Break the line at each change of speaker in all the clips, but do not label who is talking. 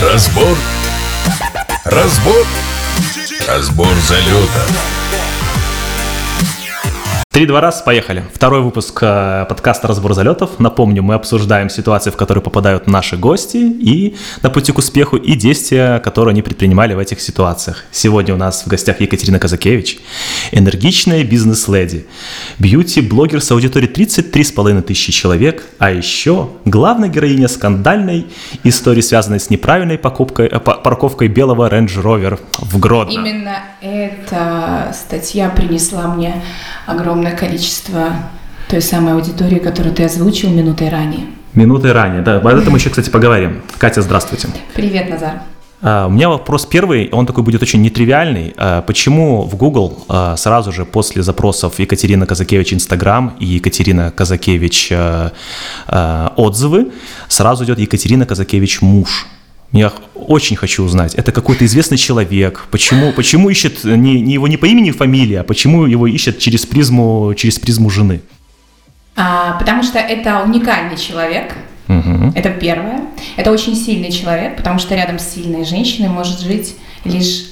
Разбор. Разбор. Разбор залета.
Три-два раз, поехали. Второй выпуск э, подкаста «Разбор залетов». Напомню, мы обсуждаем ситуации, в которые попадают наши гости и на пути к успеху, и действия, которые они предпринимали в этих ситуациях. Сегодня у нас в гостях Екатерина Казакевич, энергичная бизнес-леди, бьюти-блогер с аудиторией 33,5 тысячи человек, а еще главная героиня скандальной истории, связанной с неправильной покупкой, э, па- парковкой белого Range Rover в Гродно.
Именно эта статья принесла мне огромное количество той самой аудитории, которую ты озвучил минутой ранее.
Минуты ранее, да. Об этом мы еще, кстати, поговорим. Катя, здравствуйте.
Привет, Назар.
А, У меня вопрос первый, он такой будет очень нетривиальный. А, Почему в Google а, сразу же после запросов Екатерина Казакевич Инстаграм и Екатерина Казакевич отзывы сразу идет Екатерина Казакевич муж? Я очень хочу узнать, это какой-то известный человек, почему, почему ищет не, не его не по имени и фамилии, а почему его ищет через призму, через призму жены?
А, потому что это уникальный человек,
Мгм.
это первое. Это очень сильный человек, потому что рядом с сильной женщиной может жить лишь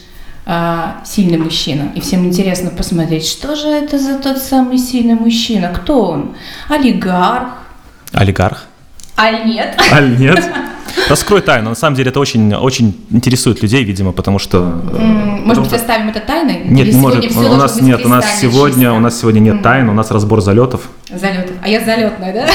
а, сильный мужчина. И всем интересно посмотреть, что же это за тот самый сильный мужчина, кто он? Олигарх?
Олигарх?
Аль нет?
Аль нет? Раскрой тайну. На самом деле это очень, очень интересует людей, видимо, потому что... э,
Может быть,
потому
оставим это тайной?
Нет,
Или
не может. У нас нет, у нас сегодня,
чисто?
у нас сегодня нет тайн, у нас разбор залетов.
Залетов. А я залетная, да?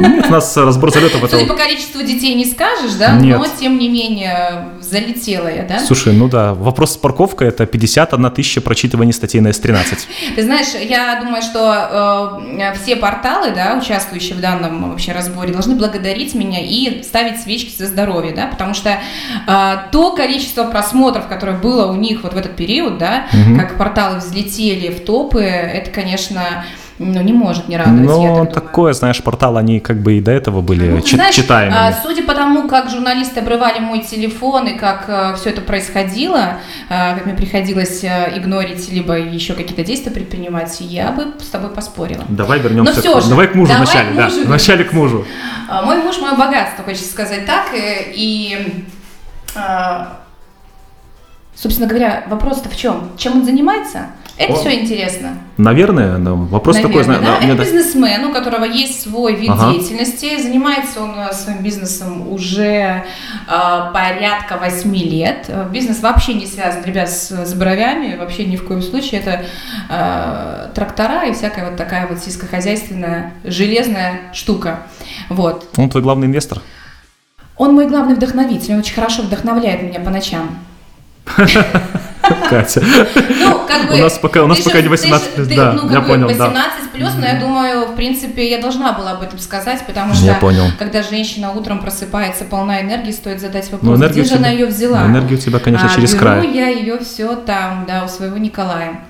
Нет, у нас разбор залетов это.
Судя по количеству детей не скажешь, да?
Нет.
Но тем не менее залетела я, да?
Слушай, ну да, вопрос с парковкой это 51 тысяча прочитываний статей на S13.
Ты знаешь, я думаю, что э, все порталы, да, участвующие в данном вообще разборе, должны благодарить меня и ставить свечки за здоровье, да, потому что э, то количество просмотров, которое было у них вот в этот период, да,
Мгм.
как порталы взлетели в топы, это, конечно, ну, не может не радовать. я
Но
так думаю.
такое, знаешь, портал, они как бы и до этого были
Ну,
чит-
знаешь,
читаемыми.
а, судя по тому, как журналисты обрывали мой телефон и как все это происходило, а, как мне приходилось а, игнорить либо еще какие-то действия предпринимать, я бы с тобой поспорила.
Давай вернемся
Ну всё
к...
же,
Давай к мужу
давай
вначале,
к
да.
мужу
Вначале к мужу.
Мой муж мое богатство, хочется сказать так. э, И, а, собственно говоря, вопрос-то в чем? Чем он занимается? Это
О.
все интересно.
Наверное, да, вопрос такой,
Наверное,
знаю,
да?
да,
Это
да.
бизнесмен, у которого есть свой вид
Ага.
деятельности. Занимается он э, своим бизнесом уже э, порядка 8 лет. Э, Бизнес вообще не связан, ребят, с, с бровями, вообще ни в коем случае. Это э, трактора и всякая вот такая вот сельскохозяйственная железная штука. Вот.
Он твой главный инвестор?
Он мой главный вдохновитель, он очень хорошо вдохновляет меня по ночам.
Катя.
Ну, как бы...
У нас пока- у нас пока не 18
ты
плюс, да,
ну,
я понял, да.
18 плюс, но я думаю, в принципе, я должна была об этом сказать, потому что
Я понял.
когда женщина утром просыпается полна энергии, стоит задать вопрос,
Ну,
где же она ее взяла?
ну, энергию у тебя, конечно,
А
через край.
я ее все там, да, у своего Николая.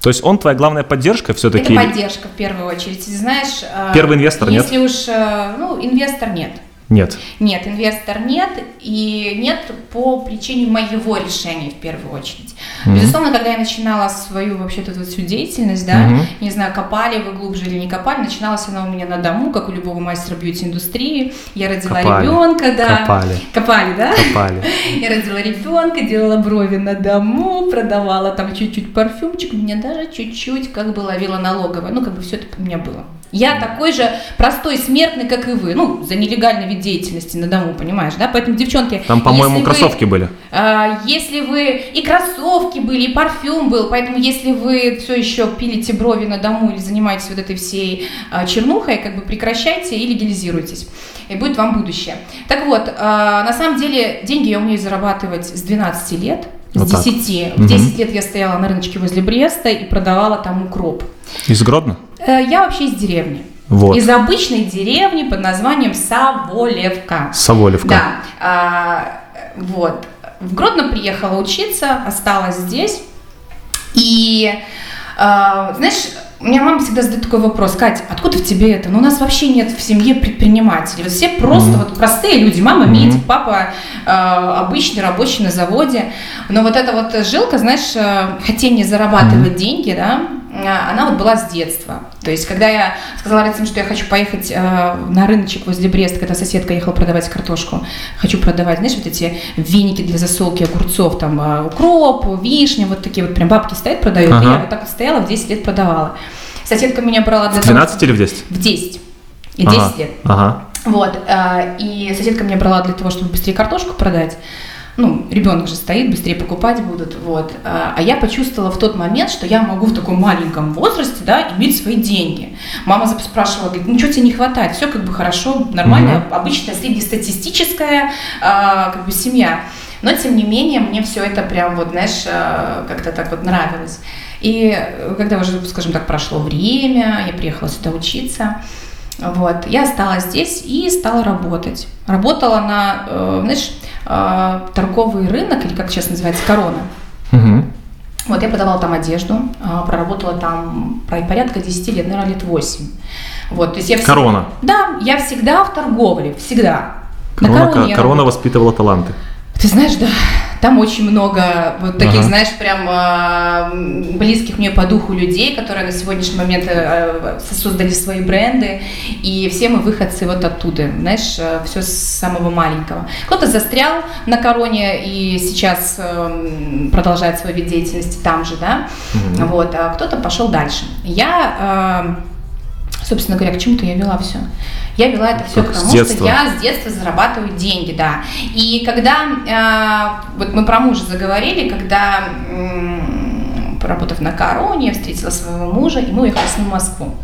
То есть он твоя главная поддержка все-таки?
Это поддержка в первую очередь. Ты знаешь... э,
Первый инвестор, нет?
Если уж... э, Ну, инвестор нет.
Нет.
Нет, инвестор нет, и нет по причине моего решения в первую очередь.
Мгм.
Безусловно, когда я начинала свою вообще вот всю деятельность, да,
Мгм.
не знаю, копали вы глубже или не копали, начиналась она у меня на дому, как у любого мастера бьюти-индустрии. Я родила
Копали.
ребенка, да.
Копали.
Копали, да?
Копали.
Я родила ребенка, делала брови на дому, продавала там чуть-чуть парфюмчик, меня даже чуть-чуть как бы ловила налоговая. Ну, как бы все это у меня было. Я такой же простой смертный, как и вы. Ну, за нелегальный вид деятельности на дому, понимаешь, да? Поэтому, девчонки,
Там, по-моему,
если вы-
кроссовки были.
а, Если вы и кроссовки были, и парфюм был, поэтому если вы все еще пилите брови на дому или занимаетесь вот этой всей а, чернухой, как бы прекращайте и легализируйтесь, и будет вам будущее. Так вот, а, на самом деле деньги я умею зарабатывать с 12 лет, с
Вот так.
10.
Мгм.
В 10 лет я стояла на рыночке возле Бреста и продавала там укроп.
Из Гродно?
Э, Я вообще из деревни.
Вот.
Из обычной деревни под названием Саволевка.
Саволевка.
Да, а, вот. В Гродно приехала учиться, осталась здесь. И, а, знаешь, у меня мама всегда задает такой вопрос, Катя, откуда в тебе это? Ну, у нас вообще нет в семье предпринимателей. Вот все просто
Мгм.
вот простые люди. Мама
Мгм.
медик, папа а, обычный рабочий на заводе. Но вот эта вот жилка, знаешь, а, хотение зарабатывать деньги, да, а, она вот была с детства. То есть, когда я сказала родителям, что я хочу поехать э, на рыночек возле Бреста, когда соседка ехала продавать картошку, хочу продавать, знаешь, вот эти веники для засолки огурцов, там э, укроп, вишня, вот такие вот прям бабки стоят, продают,
Ага.
и я вот так вот стояла, в 10 лет продавала. Соседка меня брала для
В 12 или в 10?
того, в 10. И 10
Ага,
лет.
Ага.
Вот, э, и соседка меня брала для того, чтобы быстрее картошку продать. Ну, ребенок же стоит, быстрее покупать будут, вот. А а я почувствовала в тот момент, что я могу в таком маленьком возрасте, да, иметь свои деньги. Мама спрашивала, говорит, ну что тебе не хватает? Все как бы хорошо, нормально, обычная среднестатистическая а, как бы семья. Но, тем не менее, мне все это прям вот, знаешь, а, как-то так вот нравилось. И когда уже, скажем так, прошло время, я приехала сюда учиться, вот, я осталась здесь и стала работать. Работала на, э, знаешь, э, торговый рынок, или как сейчас называется, корона.
Мгм.
Вот, я продавала там одежду, а, проработала там порядка 10 лет, наверное, лет 8. Вот, то есть я всегда-
Корона.
Да, я всегда в торговле, всегда. На
Корона, корона
работала.
воспитывала таланты.
Ты знаешь, да, там очень много вот таких,
Ага.
знаешь, прям а, близких мне по духу людей, которые на сегодняшний момент э, э, создали свои бренды, и все мы выходцы вот оттуда, знаешь, все с самого маленького. Кто-то застрял на короне и сейчас эм, продолжает свой вид деятельности там же, да,
Мгм.
вот, а кто-то пошел дальше. Я, эм, собственно говоря, к чему-то я вела все. Я вела это все
Как
к
с
тому,
детства.
что я с детства зарабатываю деньги, да. И когда, э, вот мы про мужа заговорили, когда, м, поработав на короне, я встретила своего мужа, и мы уехали с ним в Москву.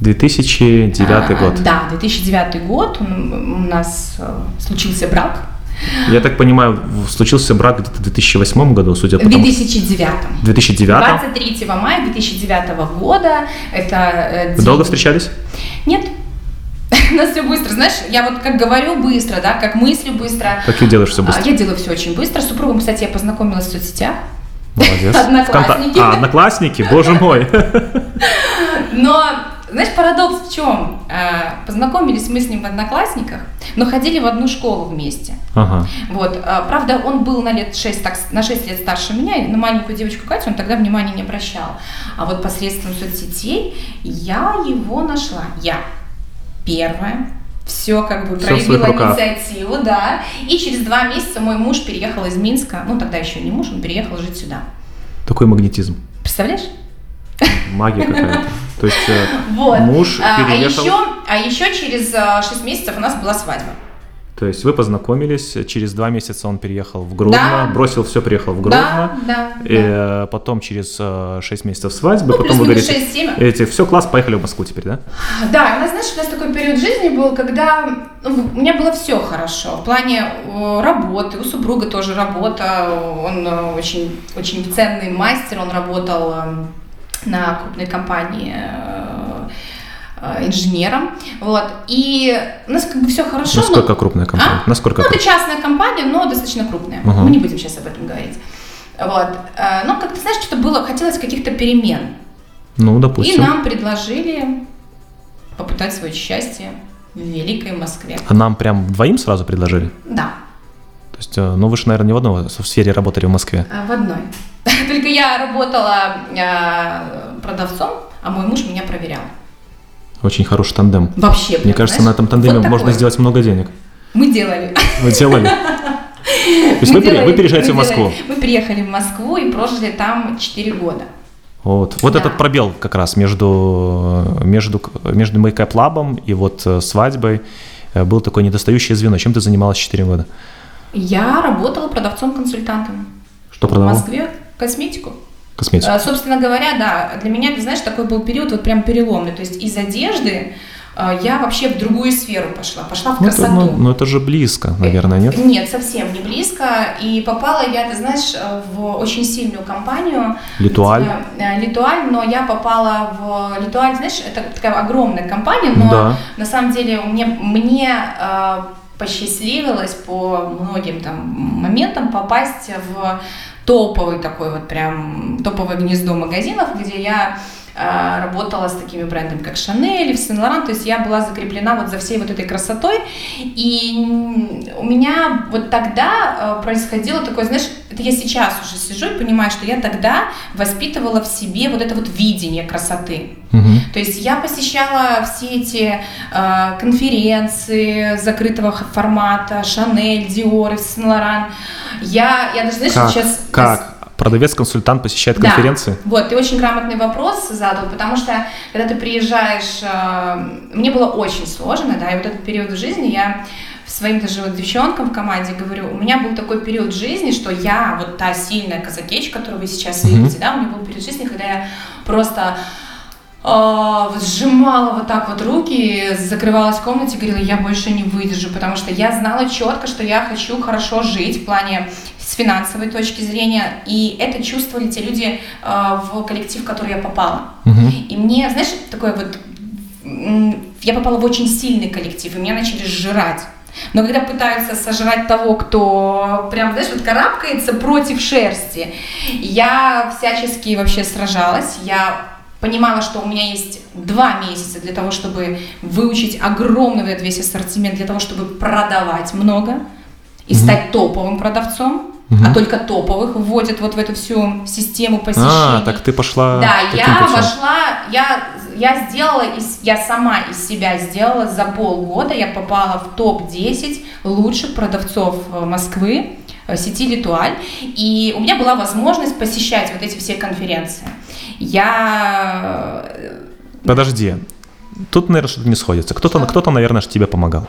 2009
А,
год.
Да, 2009 год, у нас э, случился брак.
Я так понимаю, случился брак где-то в 2008 году, судя по
В
тому...
2009.
2009
23 мая 2009 года. Это э,
Вы долго встречались?
Нет. У нас все быстро, знаешь, я вот как говорю быстро, да, как мыслю быстро.
Как ты делаешь все
А,
быстро?
Я делаю все очень быстро. С супругом, кстати, я познакомилась в соцсетях.
Молодец.
Одноклассники.
А, одноклассники, боже мой.
Но, знаешь, парадокс в чем? Познакомились мы с ним в одноклассниках, но ходили в одну школу вместе.
Ага.
Вот, а, правда, он был на лет 6, так, на 6 лет старше меня, и на маленькую девочку Катю он тогда внимания не обращал. А вот посредством соцсетей я его нашла. Я первая. Все как бы
Всё в своих
проявила инициативу, да. И через два месяца мой муж переехал из Минска, ну тогда еще не муж, он переехал жить сюда.
Такой магнетизм.
Представляешь?
Магия какая-то. То есть э,
Вот.
муж
а, а
переехал.
еще, а еще через 6 месяцев у нас была свадьба.
То есть вы познакомились, через два месяца он переехал в Гродно,
Да.
бросил все, приехал в Гродно.
Да, да.
И,
да.
э, потом через 6 месяцев свадьбы,
Ну,
потом вы говорите,
6-7.
эти, все, класс, поехали в Москву теперь, да?
Да, у нас, знаешь, у нас такой период жизни был, когда ну, у меня было все хорошо. В плане э, работы, у супруга тоже работа, он э, очень, очень ценный мастер, он работал э, на крупной компании э, э, инженером, вот, и у нас как бы все хорошо. но-
Насколько крупная компания?
А?
Насколько
Ну, это
крупная?
частная компания, но достаточно крупная.
Ага.
Мы не будем сейчас об этом говорить. Вот. Э, Но как-то, знаешь, что-то было, хотелось каких-то перемен.
Ну,
И
допустим.
нам предложили попытать свое счастье в великой Москве.
А нам прям двоим сразу предложили?
Да,
есть, э, ну вы же, наверное, не в одной в сфере работали в Москве.
а, в одной. Только я работала э, продавцом, а мой муж меня проверял.
Очень хороший тандем.
Вообще.
Мне кажется,
знаешь,
на этом тандеме
вот
можно сделать много денег.
Мы делали.
Вы делали? То есть
Мы
вы,
делали,
вы переезжаете в
мы
Москву.
делали. Мы переехали в Москву и прожили там 4 года.
Вот, вот
Да.
этот пробел как раз между, между, между Lab и вот э, свадьбой был такое недостающее звено. Чем ты занималась 4 года?
Я работала продавцом-консультантом.
Что
В
продавала?
Москве косметику.
Косметику.
Э, Собственно говоря, да, для меня, ты знаешь, такой был период вот прям переломный. То есть из одежды э, я вообще в другую сферу пошла, пошла в
Ну это,
красоту.
ну, ну, это же близко, наверное, нет?
Нет, совсем не близко. И попала я, ты знаешь, э, в очень сильную компанию.
Литуаль.
где, э, Литуаль, но я попала в Литуаль, знаешь, это такая огромная компания, но
Да.
на самом деле мне, мне э, посчастливилось по многим там моментам попасть в топовый такой вот прям топовое гнездо магазинов, где я работала с такими брендами, как Шанель, и Сен Лоран, то есть я была закреплена вот за всей вот этой красотой, и у меня вот тогда э, происходило такое, знаешь, это я сейчас уже сижу и понимаю, что я тогда воспитывала в себе вот это вот видение красоты.
Мгм.
То есть я посещала все эти э, конференции закрытого формата, Шанель, Диор, Сен Лоран. Я, я даже, знаешь,
Как?
сейчас...
Как? Продавец-консультант посещает
Да.
конференции?
Вот, ты очень грамотный вопрос задал, потому что когда ты приезжаешь, э, мне было очень сложно, да, и вот этот период в жизни я своим даже вот девчонкам в команде говорю, у меня был такой период жизни, что я, вот та сильная казакеч, которую вы сейчас
Мгм.
видите, да, у меня был период жизни, когда я просто вот сжимала вот так вот руки, закрывалась в комнате, говорила, я больше не выдержу, потому что я знала четко, что я хочу хорошо жить в плане с финансовой точки зрения, и это чувствовали те люди а, в коллектив, в который я попала.
Мгм.
И мне, знаешь, такое вот, я попала в очень сильный коллектив, и меня начали сжирать. Но когда пытаются сожрать того, кто прям, знаешь, вот карабкается против шерсти, я всячески вообще сражалась, я понимала, что у меня есть два месяца для того, чтобы выучить огромный весь ассортимент, для того, чтобы продавать много и стать топовым продавцом,
Мгм.
а только топовых вводят вот в эту всю систему посещений.
А, так ты пошла
Да, я
путем.
вошла, я, я сделала, из, я сама из себя сделала за полгода, я попала в топ-10 лучших продавцов э, Москвы, э, сети Литуаль, и у меня была возможность посещать вот эти все конференции. Я... э,
Подожди. Тут, наверное, что-то не сходится. Кто-то, кто-то, наверное, тебе помогал.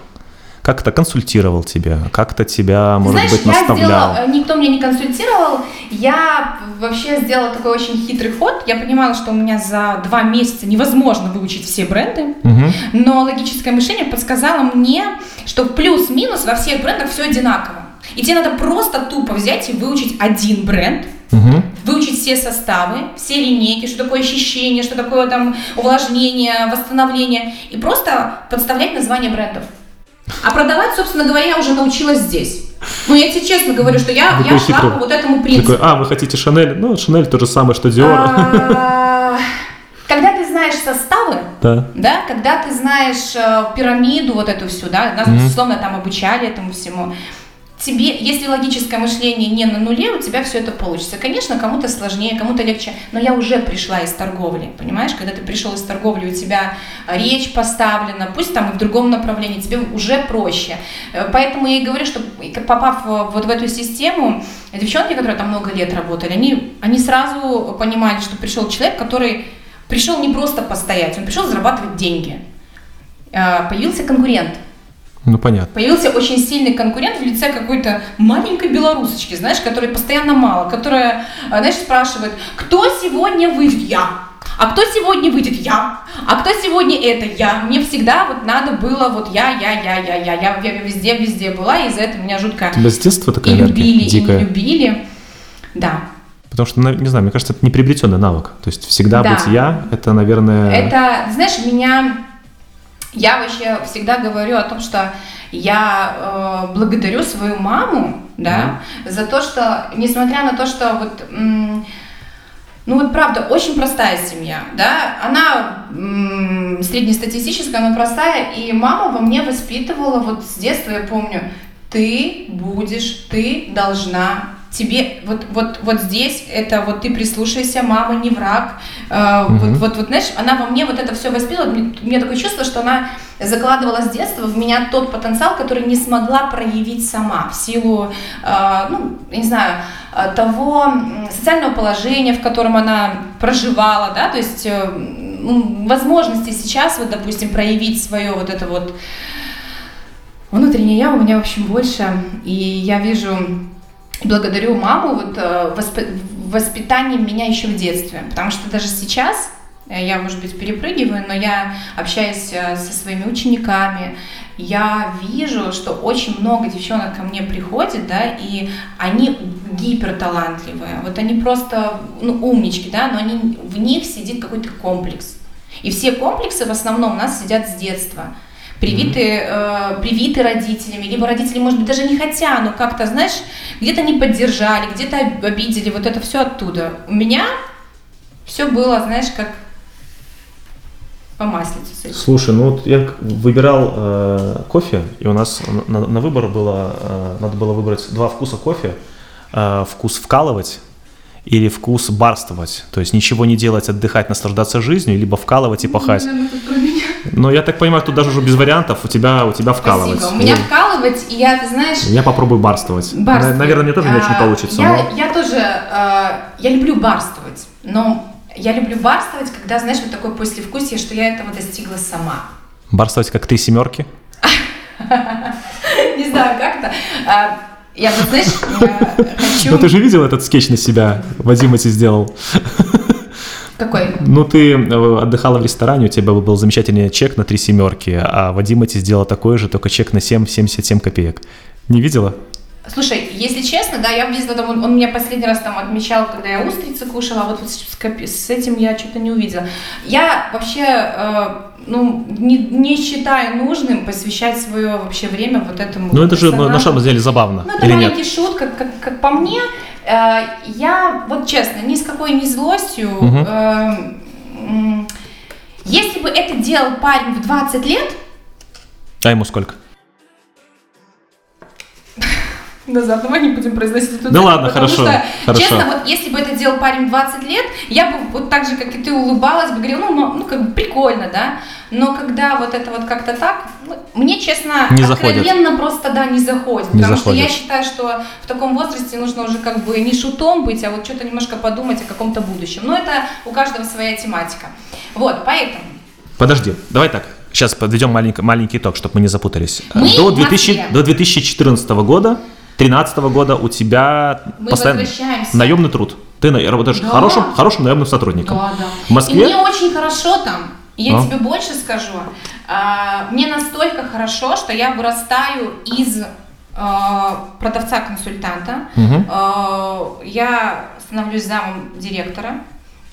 Как-то консультировал тебя, как-то тебя, может
Знаешь,
быть,
я
наставлял.
сделала, э, никто меня не консультировал, я вообще сделала такой очень хитрый ход, я понимала, что у меня за два месяца невозможно выучить все бренды,
Мгм.
Но логическое мышление подсказало мне, что плюс-минус во всех брендах все одинаково. И тебе надо просто тупо взять и выучить один бренд,
Мгм.
выучить все составы, все линейки, что такое очищение, что такое там увлажнение, восстановление, и просто подставлять название брендов. А продавать, собственно говоря, я уже научилась здесь. Ну, я тебе честно говорю, что я,
Такой
я шла
хитрый.
по вот этому принципу.
Такой, а, вы хотите Шанель? Ну, Шанель то же самое, что Диор.
А, Когда ты знаешь составы,
Да.
да, когда ты знаешь э, пирамиду вот эту всю, да, нас,
Мгм.
безусловно, там обучали этому всему, тебе, если логическое мышление не на нуле, у тебя все это получится. Конечно, кому-то сложнее, кому-то легче, но я уже пришла из торговли, понимаешь, когда ты пришел из торговли, у тебя речь поставлена, пусть там и в другом направлении, тебе уже проще. Э, Поэтому я и говорю, что попав вот в эту систему, девчонки, которые там много лет работали, они, они сразу понимали, что пришел человек, который пришел не просто постоять, он пришел зарабатывать деньги. Э, Появился конкурент.
Ну, понятно.
Появился очень сильный конкурент в лице какой-то маленькой белорусочки, знаешь, которой постоянно мало, которая, э, знаешь, спрашивает, кто сегодня выйдет? Я. А кто сегодня выйдет? Я. А кто сегодня это? Я. Мне всегда вот надо было вот я, я, я, я, я. Я, я везде, везде была, и из-за этого меня жутко
тебя с детства такая
и любили, и
дикая?
не любили. Да.
Потому что, не знаю, мне кажется, это неприобретенный навык. То есть всегда
Да.
быть я, это, наверное...
Это, знаешь, меня... Я вообще всегда говорю о том, что я э, благодарю свою маму, да, за то, что, несмотря на то, что вот... м, ну вот правда, очень простая семья, да, она м, среднестатистическая, но простая, и мама во мне воспитывала, вот с детства я помню, ты будешь, ты должна, тебе, вот, вот, вот здесь, это вот ты прислушайся, мама не враг, Э,
Мгм.
вот, вот, вот, знаешь, она во мне вот это все воспитывала, мне- меня такое чувство, что она закладывала с детства в меня тот потенциал, который не смогла проявить сама в силу, э, ну, не знаю, э, того социального положения, в котором она проживала, да, то есть э, возможности сейчас, вот, допустим, проявить свое вот это вот внутреннее я у меня, в общем, больше, и я вижу благодарю маму вот, э, восп- воспитанием меня еще в детстве, потому что даже сейчас, э, я, может быть, перепрыгиваю, но я общаюсь э, со своими учениками, я вижу, что очень много девчонок ко мне приходит, да, и они гиперталантливые, вот они просто ну, умнички, да, но они, в них сидит какой-то комплекс. И все комплексы в основном у нас сидят с детства привиты, э, привиты родителями, либо родители, может быть, даже не хотя, но как-то, знаешь, где-то не поддержали, где-то об- обидели, вот это все оттуда. У меня все было, знаешь, как по с этим.
Слушай, ну вот я выбирал э, кофе, и у нас на, на выбор было, э, надо было выбрать два вкуса кофе. Э, вкус вкалывать или вкус барствовать. То есть ничего не делать, отдыхать, наслаждаться жизнью, либо вкалывать и пахать.
Меня.
Но я так понимаю, тут даже уже без вариантов, у тебя, у тебя вкалывать.
Спасибо. У меня
Ну,
вкалывать, и я, ты знаешь,
Я попробую барствовать.
Барствовать.
Наверное, мне тоже не очень
А,
получится.
Я,
но-
я тоже, э, я люблю барствовать, но я люблю барствовать, когда, знаешь, вот такое послевкусие, что я этого достигла сама.
Барствовать как три семерки.
Не знаю, как это. А, Я вот, знаешь, э, хочу...
Ну ты же видел этот скетч на себя? Вадим эти сделал.
Какой?
Ну ты э, отдыхала в ресторане, у тебя был замечательный чек на три семерки, а Вадим эти сделал такой же, только чек на 7,77 копеек. Не видела?
Слушай, если честно, да, я видела, там, он, он меня последний раз там отмечал, когда я устрицы кушала, а вот с, с с этим я что-то не увидела. Я вообще, э, ну, не, не считаю нужным посвящать свое вообще время вот этому
Ну это же на
персонажу.
самом деле забавно,
Ну, это
или нет?
маленький шут, как, как, как по мне. Э, я, вот честно, ни с какой не злостью. М, если бы это делал парень в 20 лет,
А ему сколько?
Назад, давай не будем произносить эту
Да ладно,
потому
хорошо,
что,
хорошо.
честно, вот если бы это делал парень в 20 лет, я бы вот так же, как и ты, улыбалась бы, говорила, ну, ну, как бы прикольно, да, но когда вот это вот как-то так, ну, мне, честно,
Не заходит.
откровенно просто, да, не заходит,
Не
потому что я
заходит.
считаю, что в таком возрасте нужно уже как бы не шутом быть, а вот что-то немножко подумать о каком-то будущем, но это у каждого своя тематика, вот, поэтому
Подожди, давай так. Сейчас подведем маленький, маленький итог, чтобы мы не запутались.
Мы
до,
в
2000,
Москве.
до 2014 года, 2013 года у тебя
мы
постоянно наемный труд. Ты работаешь
Да.
хорошим, хорошим наемным сотрудником.
Да, да.
В Москве?
И мне очень хорошо там. Я
А?
тебе больше скажу. А, мне настолько хорошо, что я вырастаю из а, продавца-консультанта. А, я становлюсь замом директора.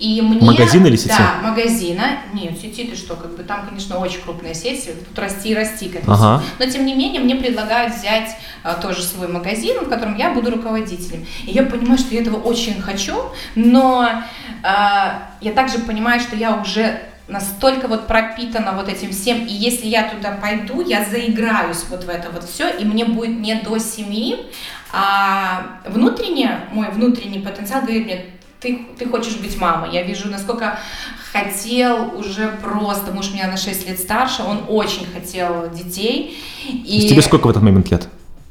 И мне,
Магазина или сети?
Да, магазина. Нет, сети ты что, как бы там, конечно, очень крупная сеть, тут расти и расти к этому.
Ага.
Но тем не менее мне предлагают взять а, тоже свой магазин, в котором я буду руководителем. И я понимаю, что я этого очень хочу, но а, я также понимаю, что я уже настолько вот пропитана вот этим всем, и если я туда пойду, я заиграюсь вот в это вот все, и мне будет не до семьи, а внутренне, мой внутренний потенциал говорит мне, ты, ты хочешь быть мамой. Я вижу, насколько хотел уже просто, муж меня на 6 лет старше, он очень хотел детей. И...
Тебе сколько в этот момент лет?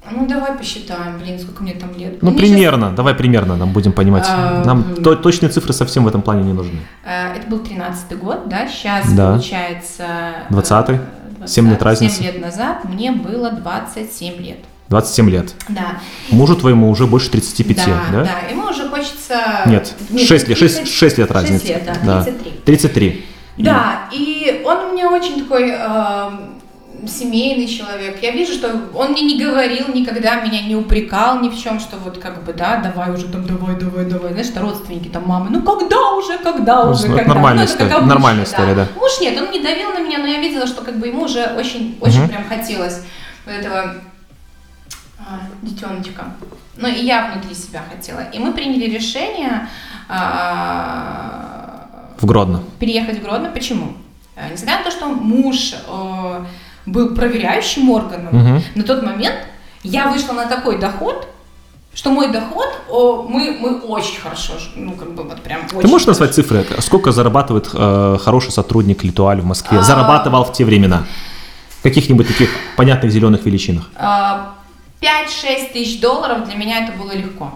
Ну, давай посчитаем, блин, сколько мне там лет.
Ну,
Мне
примерно, давай примерно, нам будем понимать.
А,
Нам то- точные цифры совсем в этом плане не нужны.
Э, Это был 13-й год, да, сейчас
Да.
получается... э,
20-й?
20,
Семь лет разницы.
7 лет назад мне было 27 лет.
27 лет.
Да.
Мужу твоему уже больше 35, да?
да, да. Ему уже хочется...
Нет, 6 лет, 6,
30
6 лет
шесть
разницы.
лет, да, 33.
33. И-
Да, и он у меня очень такой эм, семейный человек. Я вижу, что он мне не говорил никогда, меня не упрекал ни в чем, что вот как бы, да, давай уже там, давай, давай, давай. Знаешь, родственники там мамы, ну когда уже, когда
Ну,
уже,
это
когда?
нормальная
Ну,
история,
обычно,
нормальная история, да.
Муж нет, он не давил на меня, но я видела, что как бы ему уже очень, очень
Мгм.
прям хотелось этого детеночка. Ну и я внутри себя хотела. И мы приняли решение а,
В Гродно.
переехать в Гродно. Почему? Э, Несмотря на то, что муж э, был проверяющим органом,
Мгм.
на тот момент я вышла на такой доход, что мой доход, о, мы, мы очень хорошо, ну как бы вот прям очень
Ты можешь
хорошо.
назвать цифры? Сколько зарабатывает э, хороший сотрудник Литуаль в Москве?
А.
Зарабатывал в те времена? В каких-нибудь таких понятных зеленых величинах?
А, 5-6 тысяч долларов для меня это было легко.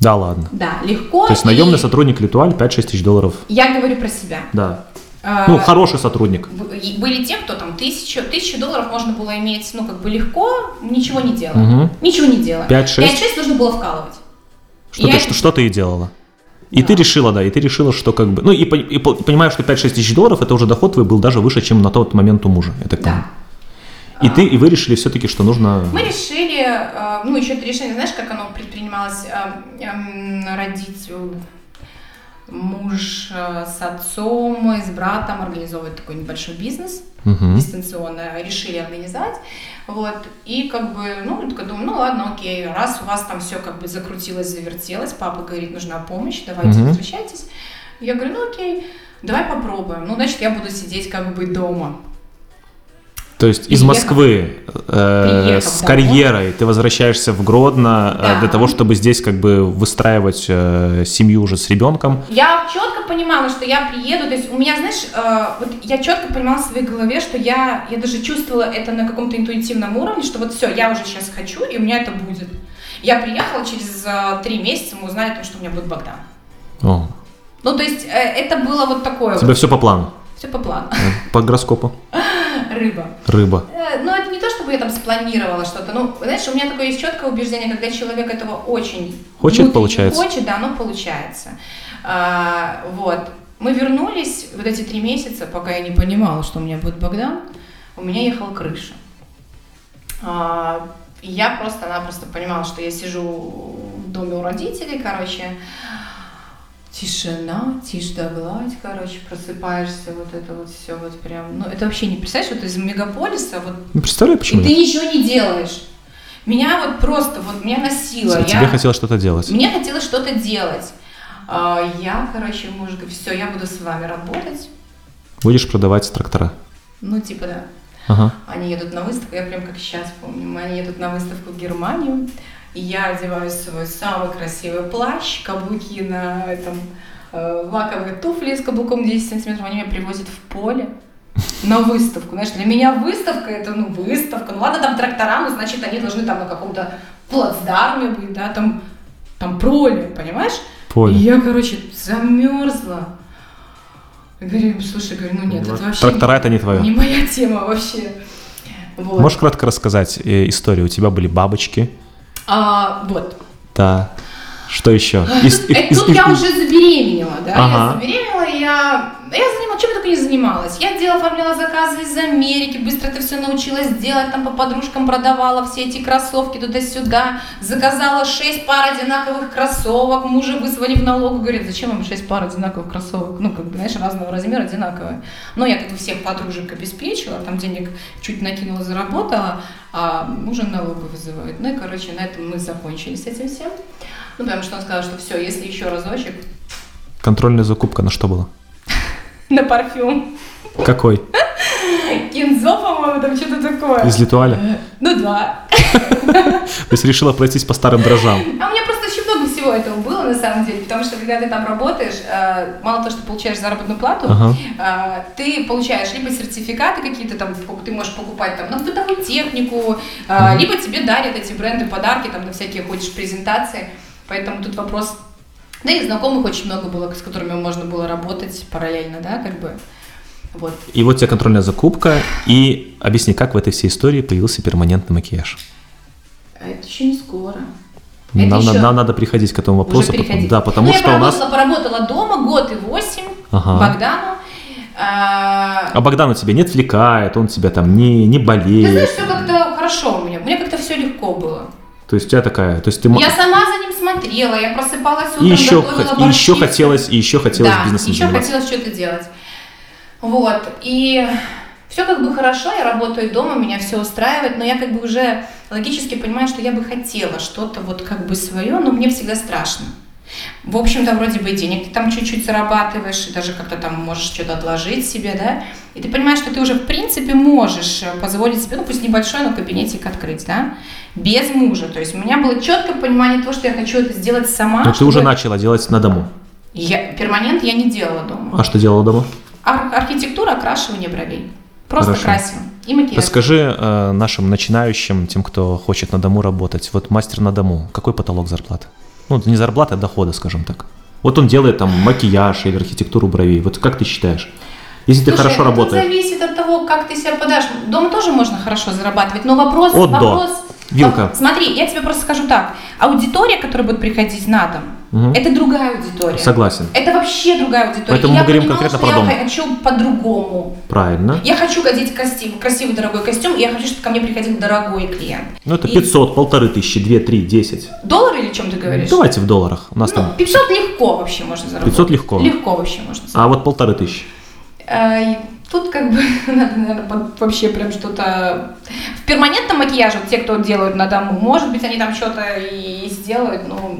Да, ладно.
Да, легко.
То есть
и
наемный сотрудник Литуаль 5-6 тысяч долларов.
Я говорю про себя.
Да.
А,
Ну, хороший сотрудник.
И Были те, кто там тысячу, тысячу долларов можно было иметь, ну, как бы легко, ничего не делая.
Мгм.
Ничего не делая.
5-6?
5-6 нужно было вкалывать.
Что,
Я-
ты, что, что ты и делала? И ты решила, да, и ты решила, что как бы... Ну, и, и по- понимаешь, что 5-6 тысяч долларов, это уже доход твой был даже выше, чем на тот момент у мужа, я так
Да.
И ты, и вы решили все-таки, что нужно...
Мы решили, э, ну, еще это решение, знаешь, как оно предпринималось, э, эм, родить э, муж с отцом и с братом организовывать такой небольшой бизнес
Мгм.
дистанционно, решили организовать, вот, и как бы, ну, я такая думаю, ну, ладно, окей, раз у вас там все как бы закрутилось, завертелось, папа говорит, нужна помощь, давайте
Мгм.
возвращайтесь, я говорю, ну, окей, давай попробуем. Ну, значит, я буду сидеть как бы дома.
То есть из Москвы э,
Приехав
с карьерой ты возвращаешься в Гродно э,
Да.
для того, чтобы здесь как бы выстраивать э, семью уже с ребенком.
Я четко понимала, что я приеду, то есть у меня, знаешь, э, вот я четко понимала в своей голове, что я, я даже чувствовала это на каком-то интуитивном уровне, что вот все, я уже сейчас хочу, и у меня это будет. Я приехала, через э, три месяца мы узнали, о том, что у меня будет Богдан.
О,
Ну, то есть э, это было вот такое
у тебя все по плану,
все по плану.
по гороскопу.
Рыба.
Рыба.
Э, Ну, это не то, чтобы я там спланировала что-то. Ну, знаешь, у меня такое есть четкое убеждение, когда человек этого очень
Хочет, получается.
Хочет, да, оно получается. А, вот. Мы вернулись вот эти три месяца, пока я не понимала, что у меня будет Богдан, у меня ехала крыша. А, я просто-напросто понимала, что я сижу в доме у родителей, короче, тишина, тишь да гладь, короче, просыпаешься, вот это вот все вот прям, ну это вообще не представляешь, вот из мегаполиса, вот
Ну, представляю,
и
почему
ты
нет.
ничего не делаешь. Меня вот просто, вот меня носило.
Тебе
я...
хотелось что-то делать.
Мне хотелось что-то делать. А, Я, короче, муж говорит, все, я буду с вами работать.
Будешь продавать трактора.
Ну, типа, да.
Ага.
Они едут на выставку, я прям как сейчас помню, они едут на выставку в Германию, и я одеваю свой самый красивый плащ, каблуки на этом, э, лаковые туфли с каблуком 10 сантиметров, они меня привозят в поле на выставку. Знаешь, для меня выставка это, ну, выставка. Ну ладно, там трактора, ну, значит, они должны там на каком-то плацдарме быть, да, там, там поле, понимаешь?
Поле.
И я, короче, замерзла. Говорю, слушай, говорю, ну нет, это вообще
Трактора
не-
это не твое.
не моя тема вообще. Вот.
Можешь кратко рассказать э, историю? У тебя были бабочки.
А, вот.
Да. Что еще? Из-
Э,
из-
Тут
из-
я уже забеременела, да, я
Ага.
забеременела, и я, занималась, чем я только не занималась. Я делала, оформляла заказы из Америки, быстро это все научилась делать, там по подружкам продавала все эти кроссовки туда-сюда, заказала 6 пар одинаковых кроссовок, мужа вызвали в налог, говорит, зачем вам 6 пар одинаковых кроссовок, ну, как бы, знаешь, разного размера, одинаковые. Но я как бы всех подружек обеспечила, там денег чуть накинула, заработала, а мужа налога вызывают. Ну и, короче, на этом мы закончили с этим всем. Ну, потому что он сказал, что все, если еще разочек,
Контрольная закупка на что была?
На парфюм.
Какой?
Кинзо, по-моему, там что-то такое.
Из Литуаля?
Ну да.
То есть решила пройтись по старым дрожжам.
А у меня просто очень много всего этого было, на самом деле, потому что когда ты там работаешь, э, мало того, что получаешь заработную плату,
Ага.
э, ты получаешь либо сертификаты какие-то там, ты можешь покупать там на бытовую технику, э, либо тебе дарят эти бренды подарки там на всякие хочешь презентации, поэтому тут вопрос да и знакомых очень много было, с которыми можно было работать параллельно, да, как бы. Вот.
И вот у тебя контрольная закупка. И объясни, как в этой всей истории появился перманентный макияж?
А это еще не скоро. Это
Нам,
еще-
нам надо приходить к этому вопросу. потом. Да, потому
ну,
что
я
у нас...
поработала, дома год и восемь
Ага.
Богдану. А,
А Богдан у тебя не отвлекает, он тебя там не, не
Ты знаешь,
болеет.
все как-то хорошо у меня. Мне как-то все легко было.
То есть у тебя такая... То есть ты...
Я сама за ним смотрела, я просыпалась утром,
и еще,
готовила
хот- и еще
борщи.
хотелось, и еще хотелось
да,
бизнесом
еще
заниматься.
хотелось что-то делать. Вот, и все как бы хорошо, я работаю дома, меня все устраивает, но я как бы уже логически понимаю, что я бы хотела что-то вот как бы свое, но мне всегда страшно. В общем-то, вроде бы денег ты там чуть-чуть зарабатываешь, и даже как-то там можешь что-то отложить себе, да, и ты понимаешь, что ты уже в принципе можешь э, позволить себе, ну пусть небольшой, но кабинетик открыть, да, без мужа. То есть у меня было четкое понимание того, что я хочу это сделать сама.
Но Ну, ты
чтобы-
уже начала делать на дому.
Я, перманент я не делала дома.
А что делала дома?
Ар- архитектура, окрашивание бровей. Просто
Хорошо.
красим. И макияж.
Расскажи э, нашим начинающим, тем, кто хочет на дому работать, вот мастер на дому, какой потолок зарплаты? Ну, не зарплаты, а дохода, скажем так. Вот он делает там макияж или архитектуру бровей. Вот как ты считаешь? Если ты
Слушай,
хорошо
это
работаешь,
зависит от того, как ты себя подашь. Дома тоже можно хорошо зарабатывать, но вопрос...
От до.
вопрос
Вилка.
во- Смотри, я тебе просто скажу так. Аудитория, которая будет приходить на дом,
Мгм.
это другая аудитория.
согласен.
Это вообще другая аудитория.
Поэтому
И я
мы говорим
понимала,
конкретно про дом.
Я хочу по-другому.
Правильно.
Я хочу одеть красивый, красивый дорогой костюм, и я хочу, чтобы ко мне приходил дорогой клиент.
Ну, это
И
500, полторы тысячи, 2, 3, 10.
Доллары или чем ты говоришь?
Давайте в долларах. У нас
Ну,
там...
500 легко вообще можно заработать.
500 легко.
Легко вообще можно
А вот полторы тысячи.
А, Тут как бы надо, наверное, вообще прям что-то... В перманентном макияже, вот те, кто делают на дому, может быть, они там что-то и сделают, но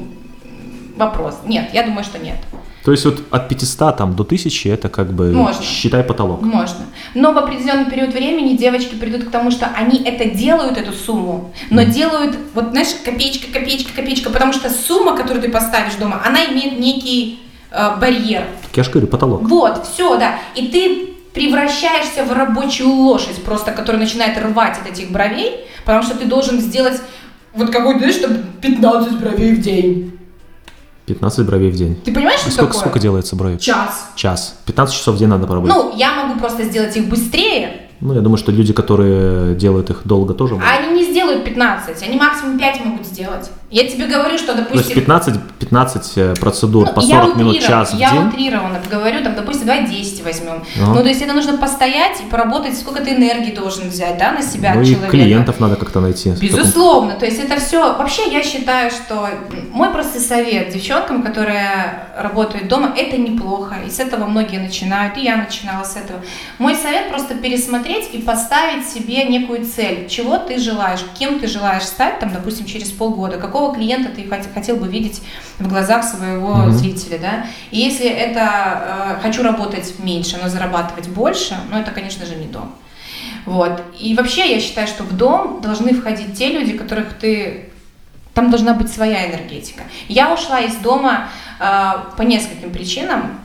вопрос. Нет, я думаю, что нет.
То есть вот от 500 там, до 1000 это как бы,
Можно.
считай, потолок.
Можно. Но в определенный период времени девочки придут к тому, что они это делают, эту сумму, но делают, вот знаешь, копеечка, копеечка, копеечка, потому что сумма, которую ты поставишь дома, она имеет некий э, барьер.
Так я же говорю, потолок.
Вот, все, да. И ты превращаешься в рабочую лошадь, просто которая начинает рвать от этих бровей, потому что ты должен сделать вот какой-то, знаешь, там 15 бровей в день.
15 бровей в день.
Ты понимаешь, что
А сколько,
такое?
сколько делается бровей?
Час.
Час. 15 часов в день надо поработать.
Ну, я могу просто сделать их быстрее,
Ну, я думаю, что люди, которые делают их долго, тоже могут.
а они не сделают 15, они максимум 5 могут сделать. Я тебе говорю, что,
То есть
допустим...
15, 15 э, процедур
Ну,
по
я
40 минут, час в
я
день.
утрированно говорю, там, допустим, давай 10 возьмем.
Ага.
Ну, то есть это нужно постоять и поработать, сколько ты энергии должен взять, да, на себя
Ну и
человека.
клиентов надо как-то найти. в таком-
Безусловно, то есть это все. Вообще я считаю, что мой просто совет девчонкам, которые работают дома, это неплохо. И с этого многие начинают, и я начинала с этого. Мой совет просто пересмотреть и поставить себе некую цель. Чего ты желаешь, кем ты желаешь стать, там, допустим, через полгода, какого клиента ты хот- хотел бы видеть в глазах своего
Мгм.
зрителя, да. И если это э, хочу работать меньше, но зарабатывать больше, ну это, конечно же, не дом. Вот. И вообще я считаю, что в дом должны входить те люди, которых ты... Там должна быть своя энергетика. Я ушла из дома э, по нескольким причинам.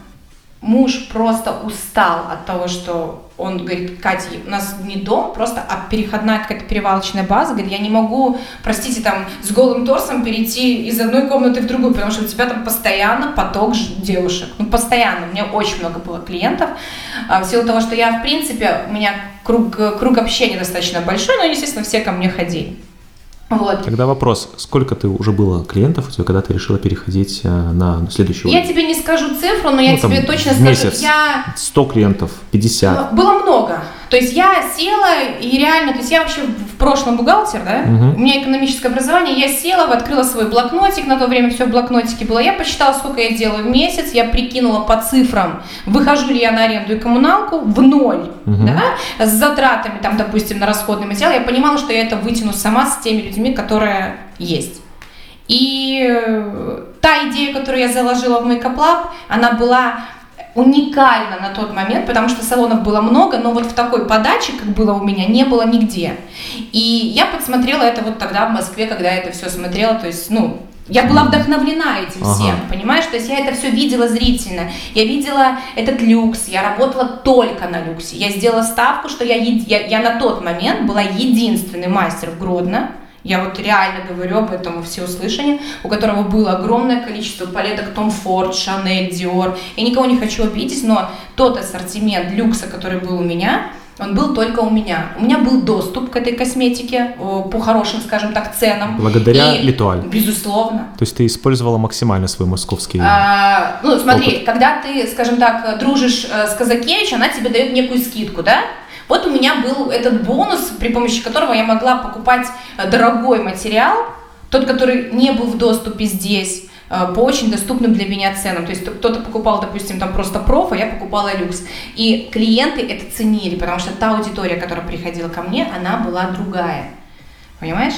Муж просто устал от того, что он говорит, Катя, у нас не дом, просто а переходная какая-то перевалочная база. Говорит, я не могу, простите, там с голым торсом перейти из одной комнаты в другую, потому что у тебя там постоянно поток девушек. Ну, постоянно. У меня очень много было клиентов. А, В силу того, что я, в принципе, у меня круг, круг общения достаточно большой, но, естественно, все ко мне ходили. Вот.
Тогда вопрос, сколько ты уже было клиентов у тебя, когда ты решила переходить э, на следующий
Я
уровень?
тебе не скажу цифру, но я
Ну, там,
тебе точно скажу.
месяц.
Я
100 клиентов, 50.
Ну, Было много. То есть я села и реально, то есть я вообще в прошлом бухгалтер, да,
Мгм.
у меня экономическое образование, я села, открыла свой блокнотик, на то время все в блокнотике было, я посчитала, сколько я делаю в месяц, я прикинула по цифрам, выхожу ли я на аренду и коммуналку в ноль,
Мгм.
да, с затратами, там, допустим, на расходный материал, я понимала, что я это вытяну сама с теми людьми, которые есть. И э, та идея, которую я заложила в Makeup Lab, она была уникальна на тот момент, потому что салонов было много, но вот в такой подаче, как было у меня, не было нигде. И я подсмотрела это вот тогда в Москве, когда я это все смотрела, то есть, ну, я была вдохновлена этим
Ага.
всем, понимаешь? То есть я это все видела зрительно. Я видела этот люкс, я работала только на люксе. Я сделала ставку, что я, я, я на тот момент была единственный мастер в Гродно, я вот реально говорю об этом во всеуслышание, у которого было огромное количество палеток Tom Ford, Chanel, Dior. Я никого не хочу обидеть, но тот ассортимент люкса, который был у меня, он был только у меня. У меня был доступ к этой косметике э, по хорошим, скажем так, ценам.
Благодаря
И-
Литуаль.
Безусловно.
То есть ты использовала максимально свой московский...
А, ну, смотри,
Опыт.
когда ты, скажем так, дружишь э, с Казакевич, она тебе дает некую скидку, да? Вот у меня был этот бонус, при помощи которого я могла покупать э, дорогой материал, тот, который не был в доступе здесь, э, по очень доступным для меня ценам. То есть кто-то покупал, допустим, там просто проф, а я покупала люкс. И клиенты это ценили, потому что та аудитория, которая приходила ко мне, она была другая. Понимаешь?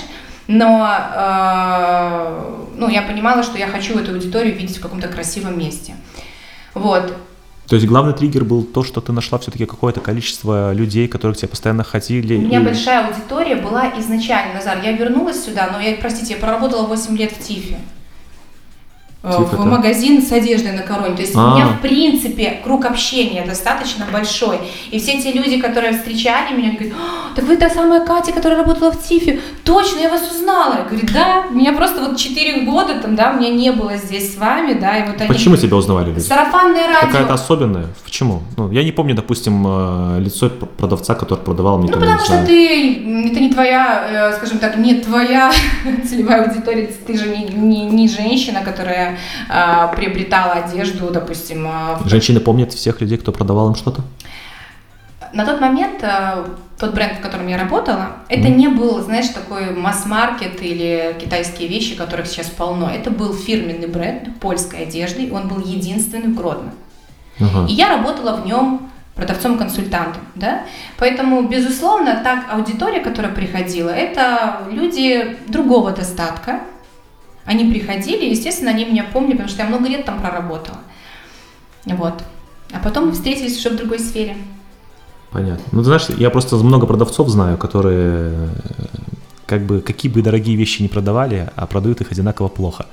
Но э, ну, я понимала, что я хочу эту аудиторию видеть в каком-то красивом месте. Вот.
То есть главный триггер был то, что ты нашла все-таки какое-то количество людей, которые к тебе постоянно хотели.
У меня
и-
большая аудитория была изначально, Назар. Я вернулась сюда, но я, простите, я проработала 8 лет в ТИФе. Э,
ТИФ
В
это?
магазин с одеждой на короне. То есть
А.
у меня, в принципе, круг общения достаточно большой. И все те люди, которые встречали меня, говорят, «А, так вы та самая Катя, которая работала в ТИФе. Точно, я вас узнала. Я говорю, да, меня просто вот 4 года там, да, меня не было здесь с вами, да, и вот они...
Почему тебя узнавали люди?
Сарафанное радио.
Какая-то особенная? Почему? Ну, я не помню, допустим, э, лицо продавца, который продавал мне
Ну, потому что ты, это не твоя, э, скажем так, не твоя целевая аудитория, ты же не, не, не женщина, которая а, приобретала одежду, допустим. а, в-
Женщины помнят всех людей, кто продавал им что-то?
На тот момент э, тот бренд, в котором я работала, это
Мгм.
не был, знаешь, такой масс-маркет или китайские вещи, которых сейчас полно. Это был фирменный бренд польской одежды, он был единственный в Гродно.
Ага.
И я работала в нем продавцом-консультантом, да, поэтому, безусловно, так аудитория, которая приходила, это люди другого достатка, они приходили, естественно, они меня помнили, потому что я много лет там проработала. Вот. А потом мы встретились уже в другой сфере.
Понятно. Ну, ты знаешь, я просто много продавцов знаю, которые э, как бы какие бы дорогие вещи не продавали, а продают их одинаково плохо.